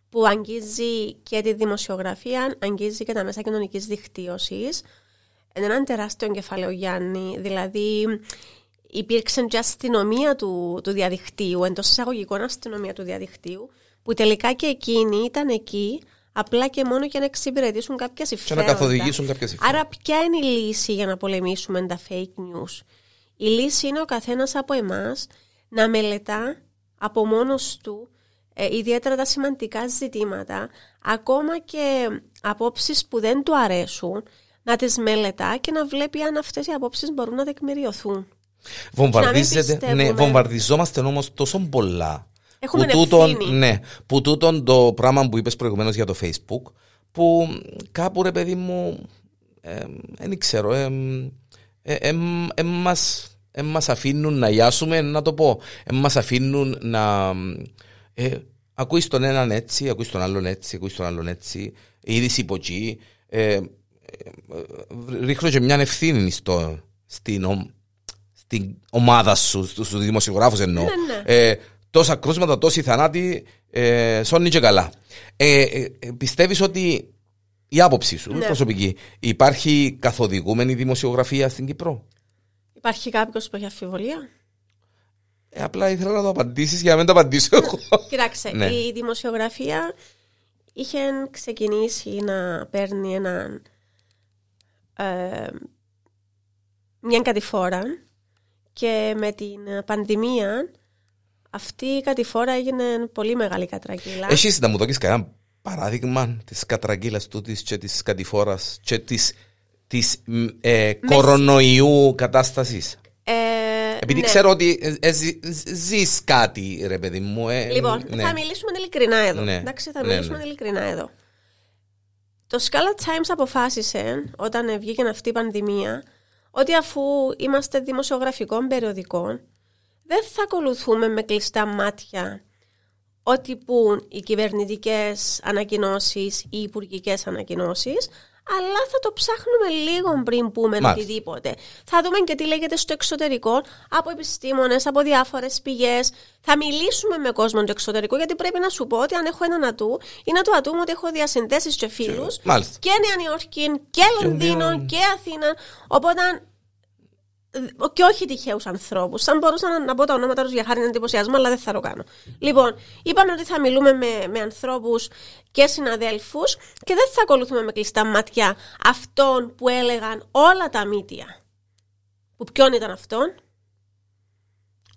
που αγγίζει και τη δημοσιογραφία, αγγίζει και τα μέσα κοινωνικής δικτύωσης. Είναι ένα τεράστιο κεφάλαιο, Γιάννη. Δηλαδή, υπήρξε και αστυνομία του, του διαδικτύου, εντός εισαγωγικών αστυνομία του διαδικτύου, που τελικά και εκείνοι ήταν εκεί απλά και μόνο για να εξυπηρετήσουν κάποια και συμφέροντα. να καθοδηγήσουν κάποια συμφέροντα. Άρα, ποια είναι η λύση για να πολεμήσουμε τα fake news; Η λύση είναι ο καθένας από εμάς να μελετά από μόνος του ε, ιδιαίτερα τα σημαντικά ζητήματα, ακόμα και απόψεις που δεν του αρέσουν, να τις μελετά και να βλέπει αν αυτές οι απόψεις μπορούν να τεκμηριωθούν. Βομβαρδίζεται, πιστεύουμε. ναι, βομβαρδιζόμαστε όμως τόσο πολλά. Έχουμε που τούτον, ευθύνη. ναι, που τούτον το πράγμα που είπες προηγουμένως για το facebook που κάπου ρε παιδί μου δεν ξέρω ε, ε, ε, ε, μας, ε, μας αφήνουν να γιάσουμε να το πω ε, μας αφήνουν να ε, ακούεις τον έναν έτσι ακούεις τον άλλον έτσι ακούεις τον άλλον έτσι η είδηση από εκεί ε, ε, ε, ρίχνω και μια ευθύνη στο, στην, ο- στην ομάδα σου, στους στους δημοσιογράφους εννοώ. Ναι, ναι. Ε, τόσα κρούσματα, τόσοι θανάτοι, ε, σώνει και καλά. Ε, ε, ε, πιστεύεις ότι η άποψή σου, Ναι. προσωπική, υπάρχει καθοδηγούμενη δημοσιογραφία στην Κύπρο; Υπάρχει κάποιος που έχει αμφιβολία; Ε, απλά ήθελα να το απαντήσεις για να μην το απαντήσω εγώ. Κοιτάξτε, Ναι. η δημοσιογραφία είχε ξεκινήσει να παίρνει έναν, ε, μια κατηφόρα και με την πανδημία αυτή η κατηφόρα έγινε πολύ μεγάλη κατρακύλα. Έχεις να μου δώσεις κανένα παράδειγμα της κατρακύλας τούτης και της κατηφόρας και της, της ε, κορονοϊού κατάστασης; Ε, Επειδή ναι. ξέρω ότι ε, ε, ζεις κάτι, ρε παιδί μου. Ε, λοιπόν, ναι. θα μιλήσουμε ειλικρινά εδώ. Ναι. Εντάξει, θα ναι, μιλήσουμε ναι. ειλικρινά εδώ. Το Scala Times αποφάσισε, όταν βγήκε αυτή η πανδημία, ότι αφού είμαστε δημοσιογραφικών περιοδικών, δεν θα ακολουθούμε με κλειστά μάτια ό,τι πούν οι κυβερνητικές ανακοινώσεις ή οι υπουργικές ανακοινώσεις, αλλά θα το ψάχνουμε λίγο πριν πούμε Μάλιστα. οτιδήποτε. Θα δούμε και τι λέγεται στο εξωτερικό από επιστήμονες, από διάφορες πηγές. Θα μιλήσουμε με κόσμο του εξωτερικού γιατί πρέπει να σου πω ότι αν έχω έναν ατού ή να του ατού μου ότι έχω διασυνδέσεις και φίλους και Νέα Νιόρκη και Λονδίνο και Αθήνα. Οπότε και όχι τυχαίους ανθρώπους. Αν μπορούσα να, πω τα ονόματα τους για χάρη εντυπωσιασμό, αλλά δεν θα το κάνω. Λοιπόν, είπαμε ότι θα μιλούμε με, με ανθρώπους και συναδέλφους και δεν θα ακολουθούμε με κλειστά μάτια αυτόν που έλεγαν όλα τα μύτια. Που ποιον ήταν αυτόν;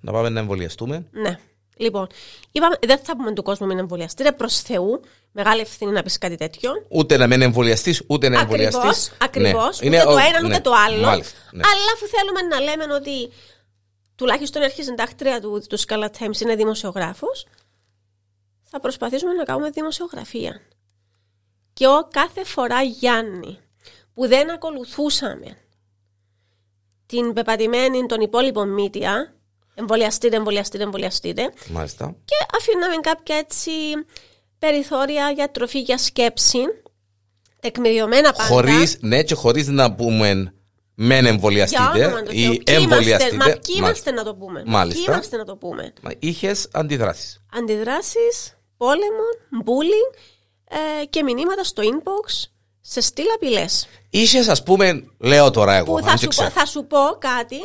Να πάμε να εμβολιαστούμε. Ναι. Λοιπόν, είπαμε, δεν θα πούμε του κόσμου μην εμβολιαστείτε προς Θεού. Μεγάλη ευθύνη να πεις κάτι τέτοιο. Ούτε να μην εμβολιαστείς, ούτε να εμβολιαστείς. Ακριβώς. Ναι. Ούτε το ένα, ούτε ναι. το άλλο. Μάλιστα, ναι. Αλλά αφού θέλουμε να λέμε ότι τουλάχιστον η αρχή συντάκτρια του, του Scala Times είναι δημοσιογράφος, θα προσπαθήσουμε να κάνουμε δημοσιογραφία. Και ο κάθε φορά Γιάννη που δεν ακολουθούσαμε την πεπατημένη των υπόλοιπων μύτια, εμβολιαστείτε, εμβολιαστείτε, εμβολιαστείτε. Μάλιστα. Και αφήναμε κάποια έτσι περιθώρια για τροφή για σκέψη, τεκμηριωμένα πάντα. Χωρίς, ναι, και χωρίς να πούμε μεν εμβολιαστείτε ή εμβολιαστείτε. Μα ποιοι είμαστε να το πούμε. Μάλιστα. Ποιοι είμαστε να το πούμε. Είχες αντιδράσεις. Αντιδράσεις, πόλεμο, bullying ε, και μηνύματα στο inbox σε στυλ απειλές. Είχες, ας πούμε, λέω τώρα εγώ. Που θα, σου πω, θα σου πω κάτι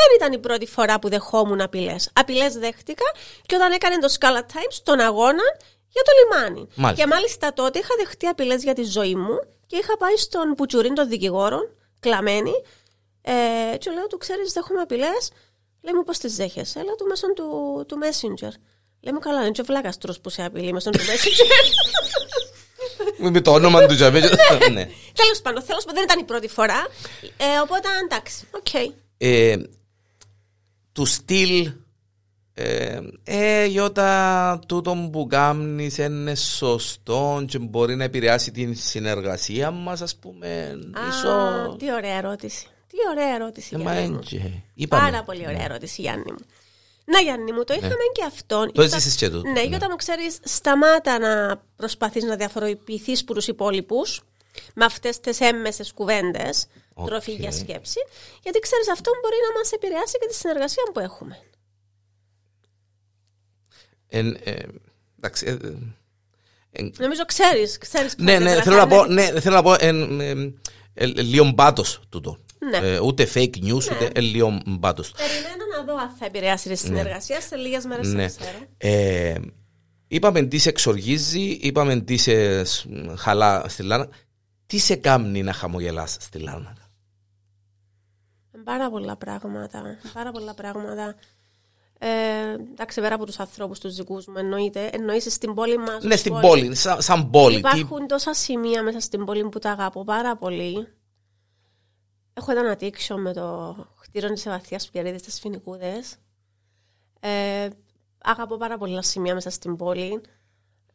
δεν ήταν η πρώτη φορά που δεχόμουν απειλές. Απειλές δέχτηκα και όταν έκανε το Scala Times τον αγώνα για το λιμάνι. Μάλιστα. Και μάλιστα τότε είχα δεχτεί απειλές για τη ζωή μου και είχα πάει στον Πουτσουρίν των δικηγόρων, κλαμμένη. Ε, και λέω του, ξέρεις, δέχομαι απειλές. Λέει μου πώς τις δέχεσαι; Έλα του μέσω του, του Messenger. Λέει μου καλά, είναι και βλάκας που σε απειλεί μέσω του Messenger. Με το όνομα του Τζαβέ. ναι. Τέλος πάντων, θέλω δεν ήταν η πρώτη φορά. Ε, οπότε εντάξει, οκ. Okay. Ε, του στυλ ε, ε Γιώτα, τούτο που κάνεις είναι σωστό και μπορεί να επηρεάσει την συνεργασία μας, ας πούμε. Α, ίσο... τι ωραία ερώτηση. Τι ωραία ερώτηση, ε, Γιάννη μου. Πάρα πολύ ωραία ναι. ερώτηση, Γιάννη μου. Να, Γιάννη μου, το ναι. είχαμε ναι. και αυτό. Το έζησες και του. Ναι, ναι. μου ξέρεις, σταμάτα να προσπαθείς να διαφοροποιηθείς προς τους υπόλοιπους με αυτές τις έμμεσες κουβέντες okay. τροφή για σκέψη, γιατί ξέρεις αυτό μπορεί να μας επηρεάσει και τη συνεργασία που έχουμε. Εν, ε, εντάξει, ε, ε, Νομίζω ξέρεις, ξέρεις ναι, ναι, θέλω να πω, ναι, θέλω να πω εν, ε, λίγο μπάτος τούτο. Ναι. Ε, ούτε fake news, ναι. ούτε λίγο μπάτος. Περιμένω να δω αν θα επηρεάσει τη ναι. συνεργασία ναι. σε λίγες μέρες ναι. ξέρω. Ε, είπαμε τι σε εξοργίζει, είπαμε τι σε χαλά στη Λάνα. Τι σε κάνει να χαμογελάς στη Λάνα. Πάρα πολλά πράγματα. Πάρα πολλά πράγματα. Ε, εντάξει, πέρα από τους ανθρώπους τους δικούς μου, εννοείται. Εννοείσαι στην πόλη μας. Ναι, στην πόλη, σαν, σαν πόλη. Υπάρχουν τι... τόσα σημεία μέσα στην πόλη που τα αγαπώ πάρα πολύ. Έχω ένα αντίξιο με το χτίριο της Ευαθία Πιερίδη στι Φινικούδες. Ε, αγαπώ πάρα πολλά σημεία μέσα στην πόλη.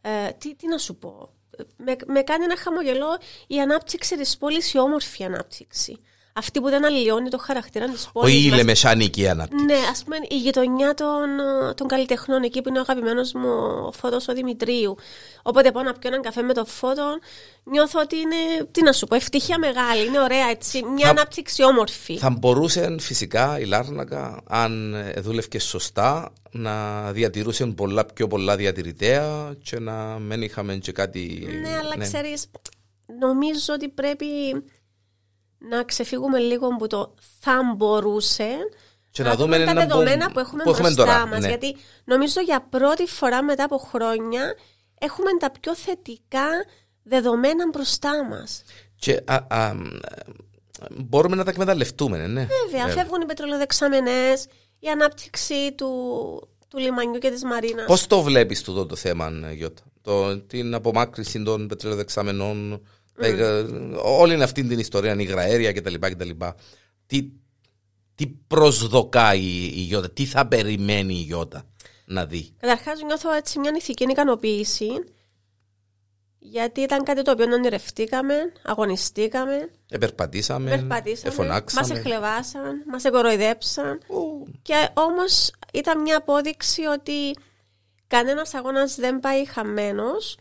Ε, τι, τι να σου πω. Με, με κάνει ένα χαμογελό η ανάπτυξη της πόλης, η όμορφη ανάπτυξη αυτή που δεν αλλοιώνει το χαρακτήρα της πόλης. Όχι η λεμεσάνικη ανάπτυξη. Ναι, ας πούμε η γειτονιά των, των καλλιτεχνών, εκεί που είναι ο αγαπημένος μου ο Φώτος ο Δημητρίου. Οπότε πάω να πιω έναν καφέ με το Φώτο, νιώθω ότι είναι, τι να σου πω, ευτυχία μεγάλη, είναι ωραία έτσι, μια θα, ανάπτυξη όμορφη. Θα μπορούσε φυσικά η Λάρνακα, αν δούλευε σωστά, να διατηρούσε πολλά πιο πολλά διατηρητέα και να μην είχαμε και κάτι. Ναι, αλλά ναι. ξέρεις, νομίζω ότι πρέπει να ξεφύγουμε λίγο από το θα μπορούσε και να, δούμε τα δεδομένα που έχουμε, που έχουμε μπροστά μας. Ναι. Γιατί νομίζω για πρώτη φορά μετά από χρόνια έχουμε τα πιο θετικά δεδομένα μπροστά μας. Και α, α, μπορούμε να τα εκμεταλλευτούμε, ναι. Βέβαια, φεύγουν οι πετρελοδεξαμενές, η ανάπτυξη του, του λιμανιού και της μαρίνας. Πώς το βλέπεις το, το θέμα, Γιώτα, το, την απομάκρυση των πετρελοδεξαμενών, mm. όλη αυτή την ιστορία, υγραέρια κτλ. κτλ. Τι, τι προσδοκάει η Γιώτα, τι θα περιμένει η Γιώτα να δει; Καταρχάς νιώθω έτσι μια ηθική ικανοποίηση γιατί ήταν κάτι το οποίο ονειρευτήκαμε, αγωνιστήκαμε. Επερπατήσαμε, Επερπατήσαμε εφωνάξαμε. Μας εχλεβάσαν, μας εγκοροϊδέψαν. Και όμως ήταν μια απόδειξη ότι κανένας αγώνας δεν πάει χαμένος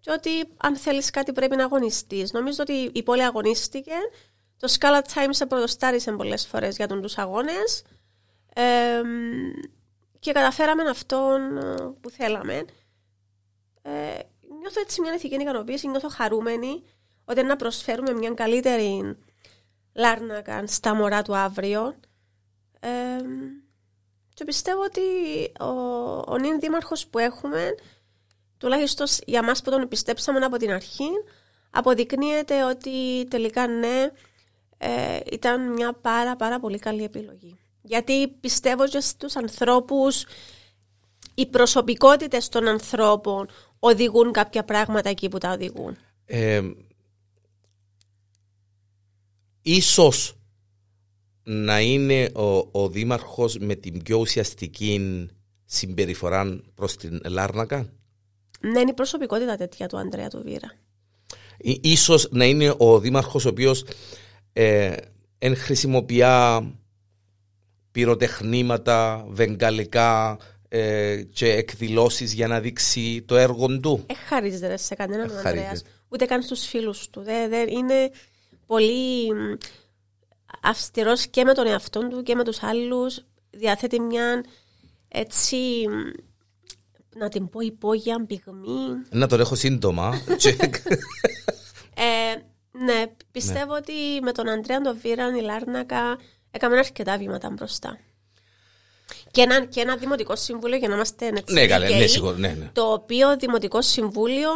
και ότι αν θέλεις κάτι πρέπει να αγωνιστείς. Νομίζω ότι η πόλη αγωνίστηκε. Το Scala Times σε πρωτοστάρισε πολλές φορές για τον τους αγώνες ε, και καταφέραμε αυτόν που θέλαμε. Ε, νιώθω έτσι μια ηθική ικανοποίηση, νιώθω χαρούμενη ότι να προσφέρουμε μια καλύτερη Λάρνακα στα μωρά του αύριο. Ε, και πιστεύω ότι ο, ο νυν δήμαρχος που έχουμε, τουλάχιστον για μας που τον πιστέψαμε από την αρχή, αποδεικνύεται ότι τελικά ναι, ε, ήταν μια πάρα πάρα πολύ καλή επιλογή. Γιατί πιστεύω και στους ανθρώπους, οι προσωπικότητες των ανθρώπων, οδηγούν κάποια πράγματα εκεί που τα οδηγούν. Ε, ίσως να είναι ο, ο δήμαρχος με την πιο ουσιαστική συμπεριφορά προς την Λάρνακα; Ναι, είναι η προσωπικότητα τέτοια του Ανδρέα του Βίρα. Ίσως να είναι ο δήμαρχος ο οποίος ε, εν χρησιμοποιεί πυροτεχνήματα, βεγγαλικά, ε, και εκδηλώσεις για να δείξει το έργο του. Εχαρίζεται σε κανέναν ο Ανδρέας, ούτε καν στους φίλους του. Δεν, είναι πολύ αυστηρός και με τον εαυτό του και με τους άλλους. Διαθέτει μια έτσι να την πω υπόγεια πυγμή. Να τον έχω σύντομα. ε, ναι, πιστεύω ότι με τον Αντρέα τον Βίραν η Λάρνακα έκαμε αρκετά βήματα μπροστά. Και ένα, και ένα δημοτικό συμβούλιο για να είμαστε έτσι. Ναι, καλέ, ναι, σίγουρα, ναι, ναι. Το οποίο δημοτικό συμβούλιο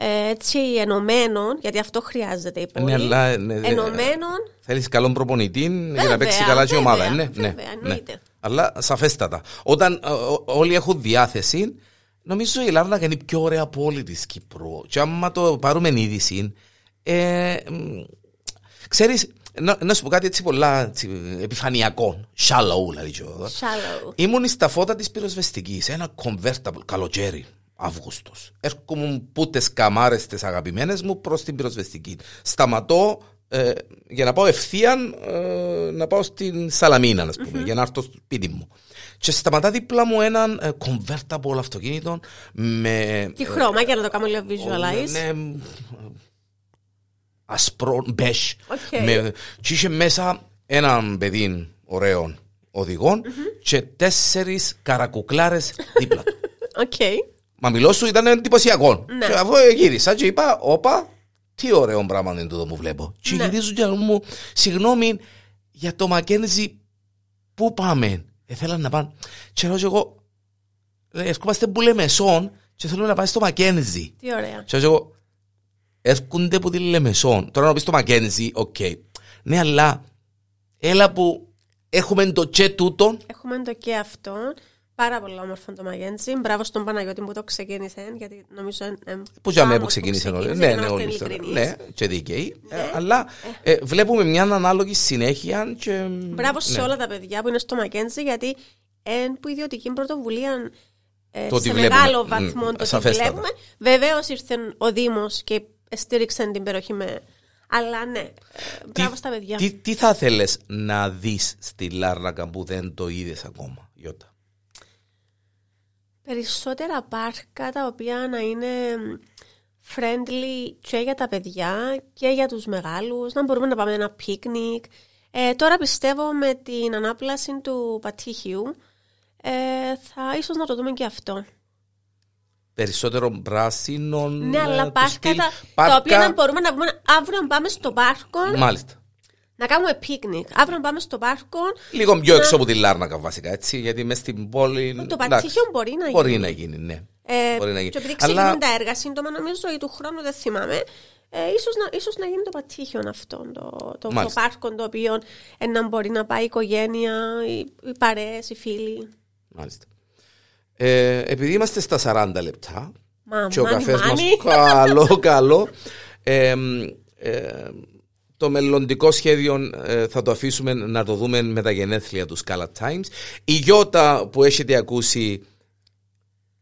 ε, έτσι ενωμένων, γιατί αυτό χρειάζεται η πόλη. Ναι, αλλά, ναι, ενωμένων. Θέλεις καλό προπονητή βέβαια, για να παίξει καλά η ομάδα. Ναι, βέβαια, ναι, ναι. Αλλά σαφέστατα. Όταν όλοι έχουν διάθεση, νομίζω η Ελλάδα είναι η πιο ωραία πόλη της Κύπρου. Και άμα το πάρουμε είδηση, ε, ξέρεις, να, να σου πω κάτι έτσι πολλά έτσι, επιφανειακό. Shallow, δηλαδή. Shallow. Ήμουν στα φώτα της πυροσβεστικής. Ένα convertible, καλοκαίρι, Αύγουστος. Έρχομαι πούτες καμάρες τις αγαπημένες μου προς την πυροσβεστική. Σταματώ ε, για να πάω ευθεία ε, να πάω στην Σαλαμίνα, ας πούμε, mm-hmm. για να έρθω στο σπίτι μου. Και σταματά δίπλα μου έναν ε, convertible αυτοκίνητο με. Τι χρώμα, για να το κάνω λίγο visualize. Ναι, ασπρό, μπες. Okay. και είχε μέσα έναν παιδί ωραίο οδηγών mm-hmm. και τέσσερις καρακουκλάρες δίπλα του. Okay. Μα μιλώ σου ήταν εντυπωσιακό. Ναι. Και αφού γύρισα και είπα, όπα, τι ωραίο πράγμα είναι το μου βλέπω. Και ναι. γυρίζω και μου, συγγνώμη, για το Μακένζι, πού πάμε; Ήθελα να πάνε. Και λέω εγώ, ερχόμαστε που Λεμεσόν και θέλω να πάει στο Μακένζι. Τι ωραία. Και εγώ, έρχονται από τη Λεμεσόν. Τώρα να πεις το Μακένζι, οκ. Ναι, αλλά έλα που έχουμε το και τούτο. Έχουμε το και αυτό. Πάρα πολύ όμορφο το Μαγέντζι. Μπράβο στον Παναγιώτη που το ξεκίνησε. Γιατί νομίζω. Ε, που για μένα που ξεκίνησε όλοι. Ναι, ναι, όλοι. Ναι, και δικαίοι. Ναι. Ε, αλλά ε, βλέπουμε μια ανάλογη συνέχεια. Και... Μπράβο σε ναι. όλα τα παιδιά που είναι στο Μακέντζι, γιατί εν που ιδιωτική πρωτοβουλία ε, σε μεγάλο βαθμό το βλέπουμε. Βεβαίω ήρθε ο Δήμος και στήριξαν την περιοχή με. Αλλά ναι, ε, μπράβο στα παιδιά. Τι, τι θα θέλεις να δεις στη Λάρνακα που δεν το είδες ακόμα, Ιώτα. Περισσότερα πάρκα τα οποία να είναι friendly και για τα παιδιά και για τους μεγάλους, να μπορούμε να πάμε ένα πίκνικ. Ε, τώρα πιστεύω με την ανάπλαση του πατήχιου ε, θα ίσως να το δούμε και αυτό περισσότερο πράσινο. Ναι, αλλά ε, πάρκα, τα, πάρκα... τα οποία να μπορούμε να πούμε αύριο να πάμε στο πάρκο. Μάλιστα. Να κάνουμε πίκνικ. Αύριο να πάμε στο πάρκο. Λίγο πιο να... έξω από τη Λάρνακα βασικά έτσι. Γιατί μέσα στην πόλη. Το πατσίχιο μπορεί να γίνει. Μπορεί να γίνει, ναι. Ε, Μπορεί να γίνει. Και επειδή ξεκινούν Αλλά... τα έργα σύντομα, νομίζω ή του χρόνου δεν θυμάμαι. Ε, ίσως, να, ίσως να γίνει το πατήχιο αυτό, το, το, το πάρκο το οποίο ε, να μπορεί να πάει η οικογένεια, οι, οι παρέες, οι φίλοι. Μάλιστα. Ε, επειδή είμαστε στα 40 λεπτά Μα, και ο καφές μας καλό, καλό. Ε, ε, το μελλοντικό σχέδιο ε, θα το αφήσουμε να το δούμε με τα γενέθλια του Scala Times. Η Γιώτα που έχετε ακούσει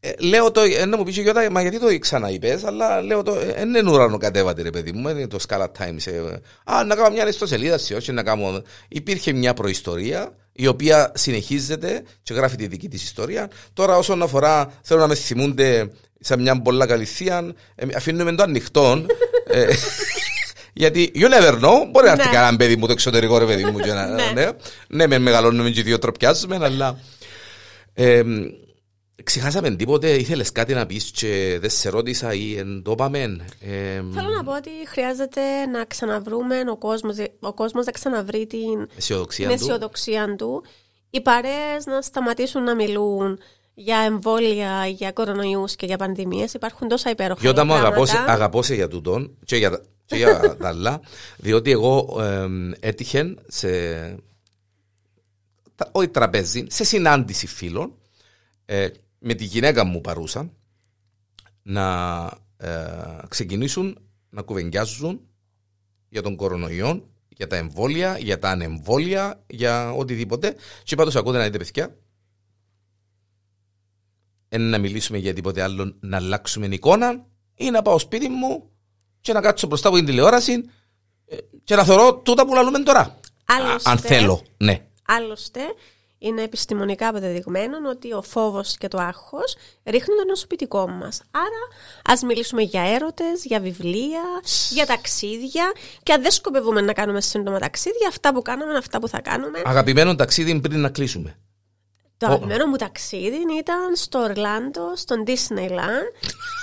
ε, λέω το, ε, να μου πεις Γιώτα, μα γιατί το ξαναείπες, αλλά λέω το, δεν είναι ουρανό κατέβατη ρε παιδί μου, είναι το Scala Times. α, να κάνω μια ιστοσελίδα, όχι να κάνω. Υπήρχε μια προϊστορία, η οποία συνεχίζεται και γράφει τη δική της ιστορία. Τώρα, όσον αφορά, θέλω να με θυμούνται σε μια πολλά καλή θεία, αφήνουμε το ανοιχτό. Γιατί you never know, μπορεί να έρθει ναι. κανένα παιδί μου το εξωτερικό ρε παιδί μου. Και να, ναι. ναι, ναι, με μεγαλώνουμε και δύο τροπιάζουμε, αλλά. Ε, ξεχάσαμε τίποτε, ήθελες κάτι να πεις και δεν σε ρώτησα ή εν το είπαμε. Ε, Θέλω να πω ότι χρειάζεται να ξαναβρούμε ο κόσμος, ο κόσμος να ξαναβρει την αισιοδοξία, την αισιοδοξία του. του. Οι παρέες να σταματήσουν να μιλούν για εμβόλια, για κορονοϊούς και για πανδημίες. Υπάρχουν τόσα υπέροχα Γιώτα μου αγαπώ σε για τούτον και για και για τα άλλα, διότι εγώ ε, έτυχε σε. Όχι τραπέζι, σε συνάντηση φίλων ε, με τη γυναίκα μου παρούσα να ε, ξεκινήσουν να κουβεντιάζουν για τον κορονοϊό, για τα εμβόλια, για τα ανεμβόλια, για οτιδήποτε. Και είπα τους ακούτε να δείτε παιδιά, να μιλήσουμε για τίποτε άλλο, να αλλάξουμε εικόνα ή να πάω σπίτι μου και να κάτσω μπροστά από την τηλεόραση ε, και να θεωρώ τούτα που λαλούμε τώρα. Άλλωστε, αν θέλω, ναι. Άλλωστε, είναι επιστημονικά αποδεδειγμένο ότι ο φόβος και το άγχος ρίχνουν το νοσοποιητικό μας. Άρα, ας μιλήσουμε για έρωτες, για βιβλία, για ταξίδια. Και αν δεν σκοπεύουμε να κάνουμε σύντομα ταξίδια, αυτά που κάνουμε, αυτά που θα κάνουμε. Αγαπημένο ταξίδι πριν να κλείσουμε. Το αγαπημένο μου ταξίδι ήταν στο Ορλάντο, στον Disneyland.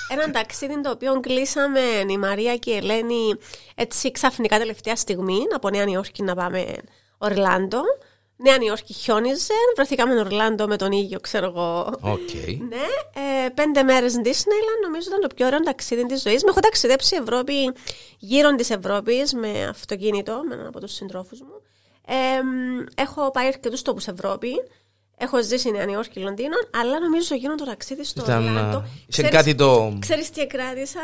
Ένα ταξίδι το οποίο κλείσαμε η Μαρία και η Ελένη έτσι ξαφνικά τελευταία στιγμή από Νέα Νιόρκη να πάμε Ορλάντο. Νέα Νιόρκη χιόνιζε, βρεθήκαμε Ορλάντο με τον ίδιο, ξέρω εγώ. Okay. Ναι, ε, πέντε μέρες Disneyland νομίζω ήταν το πιο ωραίο ταξίδι της ζωής. Με έχω ταξιδέψει Ευρώπη, γύρω της Ευρώπης με αυτοκίνητο, με έναν από τους συντρόφους μου. Ε, έχω πάει αρκετούς τόπους Ευρώπη. Έχω ζήσει Νέα Νιόρκη, Λονδίνο, αλλά νομίζω γίνω το ταξίδι στο Ορλάντο. Σε κάτι το. Ξέρεις τι κράτησα.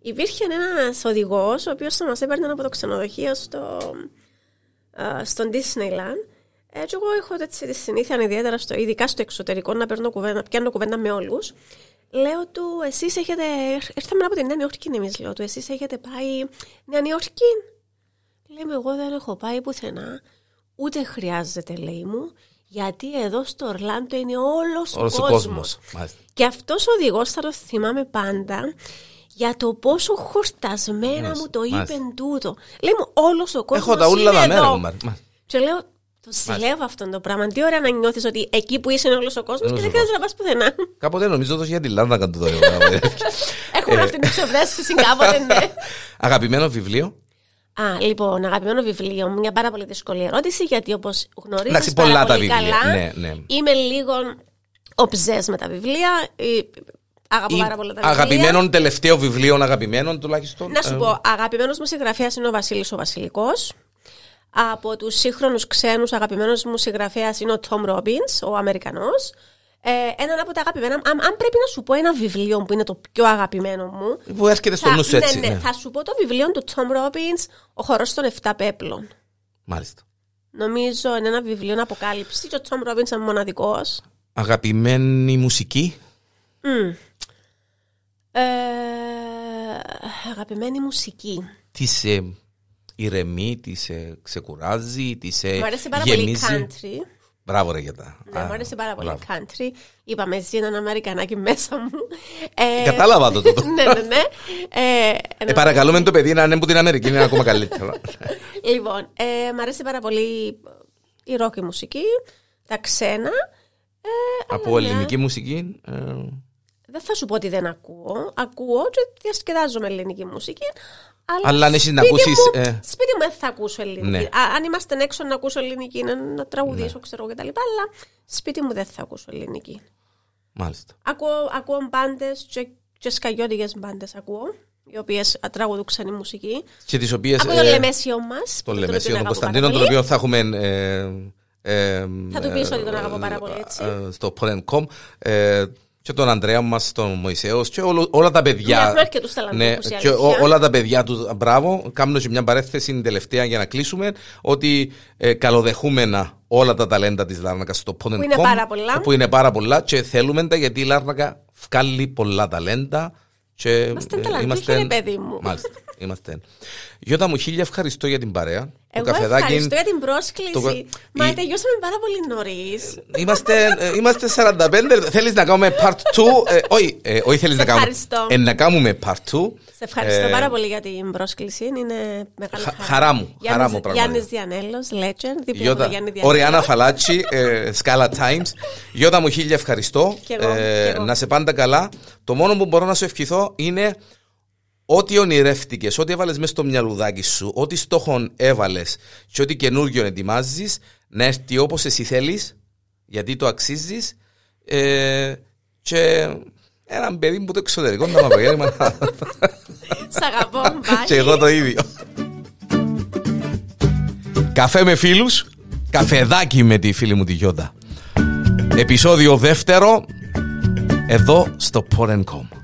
Υπήρχε ένας οδηγός, ο οποίος θα μας έπαιρνε από το ξενοδοχείο στο, στον Disneyland. Έτσι, εγώ έχω έτσι, τη συνήθεια, ιδιαίτερα στο, ειδικά στο εξωτερικό, να παίρνω κουβέντα, πιάνω κουβέντα με όλους. Λέω του, εσείς έχετε. Ήρθαμε από την Νέα Νιόρκη, εμείς λέω του, εσείς έχετε πάει Νέα Νιόρκη; Λέμε, εγώ δεν έχω πάει πουθενά. Ούτε χρειάζεται, λέει μου, γιατί εδώ στο Ορλάντο είναι όλος ο κόσμος. Και αυτός ο οδηγός θα το θυμάμαι πάντα για το πόσο χορτασμένα μου το είπε τούτο. Λέει μου, όλος ο κόσμος. Έχω τα ούλα τα μέρα, Και λέω, το ζηλεύω αυτό το πράγμα. Τι ωραία να νιώθεις ότι εκεί που είσαι είναι όλος ο κόσμος και δεν χρειάζεται να πας πουθενά. Κάποτε νομίζω ότι για τη Λάνδα κάνω το Έχουμε αυτή την ψευδέστηση κάποτε, ναι. Αγαπημένο βιβλίο. Α, λοιπόν, αγαπημένο βιβλίο μου, μια πάρα πολύ δύσκολη ερώτηση, γιατί όπως γνωρίζεις πάρα πολύ καλά, ναι, ναι. είμαι λίγο οψέ με τα βιβλία. Αγαπώ πάρα πολύ τα βιβλία. Αγαπημένο τελευταίο βιβλίο, αγαπημένο τουλάχιστον. Να σου ε, πω, αγαπημένος μου συγγραφέας είναι ο Βασίλης ο Βασιλικός. Από τους σύγχρονους ξένους, αγαπημένος μου συγγραφέας είναι ο Τόμ Ρόμπιν, ο Αμερικανός. Ε, έναν από τα αγαπημένα. Αν, αν, πρέπει να σου πω ένα βιβλίο που είναι το πιο αγαπημένο μου. Που έρχεται στο νου ναι, έτσι. Ναι, ναι, θα σου πω το βιβλίο του Tom Robbins, Ο χορός των 7 πέπλων. Μάλιστα. Νομίζω είναι ένα βιβλίο αποκάλυψη και ο Tom Robbins είναι μοναδικός. Αγαπημένη μουσική. Mm. Ε, αγαπημένη μουσική. Τι σε ηρεμεί, τι σε ξεκουράζει, τι σε Μου αρέσει πάρα πολύ country. Μπράβο ρε τα. Ναι, μου άρεσε πάρα πολύ country. Είπαμε ζει έναν Αμερικανάκι μέσα μου. Ε, Κατάλαβα το τούτο. ναι, ναι, ναι. Ε, ε, παρακαλούμε το παιδί να είναι από την Αμερική, είναι ακόμα καλύτερα. λοιπόν, ε, μ' αρέσει πάρα πολύ η ρόκη μουσική, τα ξένα. Ε, από ελληνική μουσική. Ε... Δεν θα σου πω ότι δεν ακούω. Ακούω και διασκεδάζω με ελληνική μουσική. Αλλά, Αλλά αν εσύ να ακούσεις. Ε... Σπίτι μου δεν θα ακούσω ελληνική. Ναι. Α, αν είμαστε έξω να ακούσω ελληνική, να, να τραγουδήσω, ναι. ξέρω κτλ. Αλλά σπίτι μου δεν θα ακούσω ελληνική. Μάλιστα. Ακούω, ακούω μπάντες και, και σκαγιώτικες μπάντες ακούω. Οι οποίες τραγουδούξαν η μουσική. Και τις οποίες. Από το ε, Λεμέσιο μας. Το Λεμέσιο των Κωνσταντίνων, τον οποίο θα έχουμε. Ε, ε, θα του πει ότι τον αγαπώ πάρα πολύ έτσι. Ε, στο Polen.com. Ε, και τον Ανδρέα μας, τον Μωησαίο και όλο, όλα τα παιδιά. Ναι, και ό, όλα τα παιδιά τους. Μπράβο, κάνουμε και μια παρέθεση τελευταία για να κλείσουμε. Ότι ε, καλοδεχούμενα όλα τα ταλέντα της Λάρνακας στο Polen.com. Που είναι πάρα πολλά. Που είναι πάρα πολλά και θέλουμε τα γιατί η Λάρνακα βγάλει πολλά ταλέντα. Και είμαστε ταλαντούχοι, παιδί μου. Μάλιστα, είμαστε. Γιώτα μου, χίλια ευχαριστώ για την παρέα. Εγώ καφεδάκι... ευχαριστώ για την πρόσκληση. Το... Μα η... τελειώσαμε πάρα πολύ νωρίς. Είμαστε, ε, είμαστε 45. Θέλεις να κάνουμε part 2. Ε, όχι, ε, όχι θέλεις να κάνουμε. Ε, να κάνουμε part 2. Σε ευχαριστώ ε, πάρα πολύ για την πρόσκληση. Είναι μεγάλη χαρά. Χαρά μου. Χαρά μου Γιάννης Διανέλος, legend. Γιώτα, Οριάννα Φαλάτσι, Scala Times. Γιώτα μου, χίλια ευχαριστώ. Και εγώ, ε, και εγώ. Να σε πάντα καλά. Το μόνο που μπορώ να σου ευχηθώ είναι Ό,τι ονειρεύτηκες, ό,τι έβαλες μέσα στο μυαλουδάκι σου, ό,τι στόχο έβαλες και ό,τι καινούργιο ετοιμάζεις, να έρθει όπως εσύ θέλεις, γιατί το αξίζεις. Ε, και έναν παιδί που το εξωτερικό να με απογένει. Σ' αγαπώ, μπάει. Και εγώ το ίδιο. Καφέ με φίλους, καφεδάκι με τη φίλη μου τη Γιώτα. Επισόδιο δεύτερο, εδώ στο Porencom.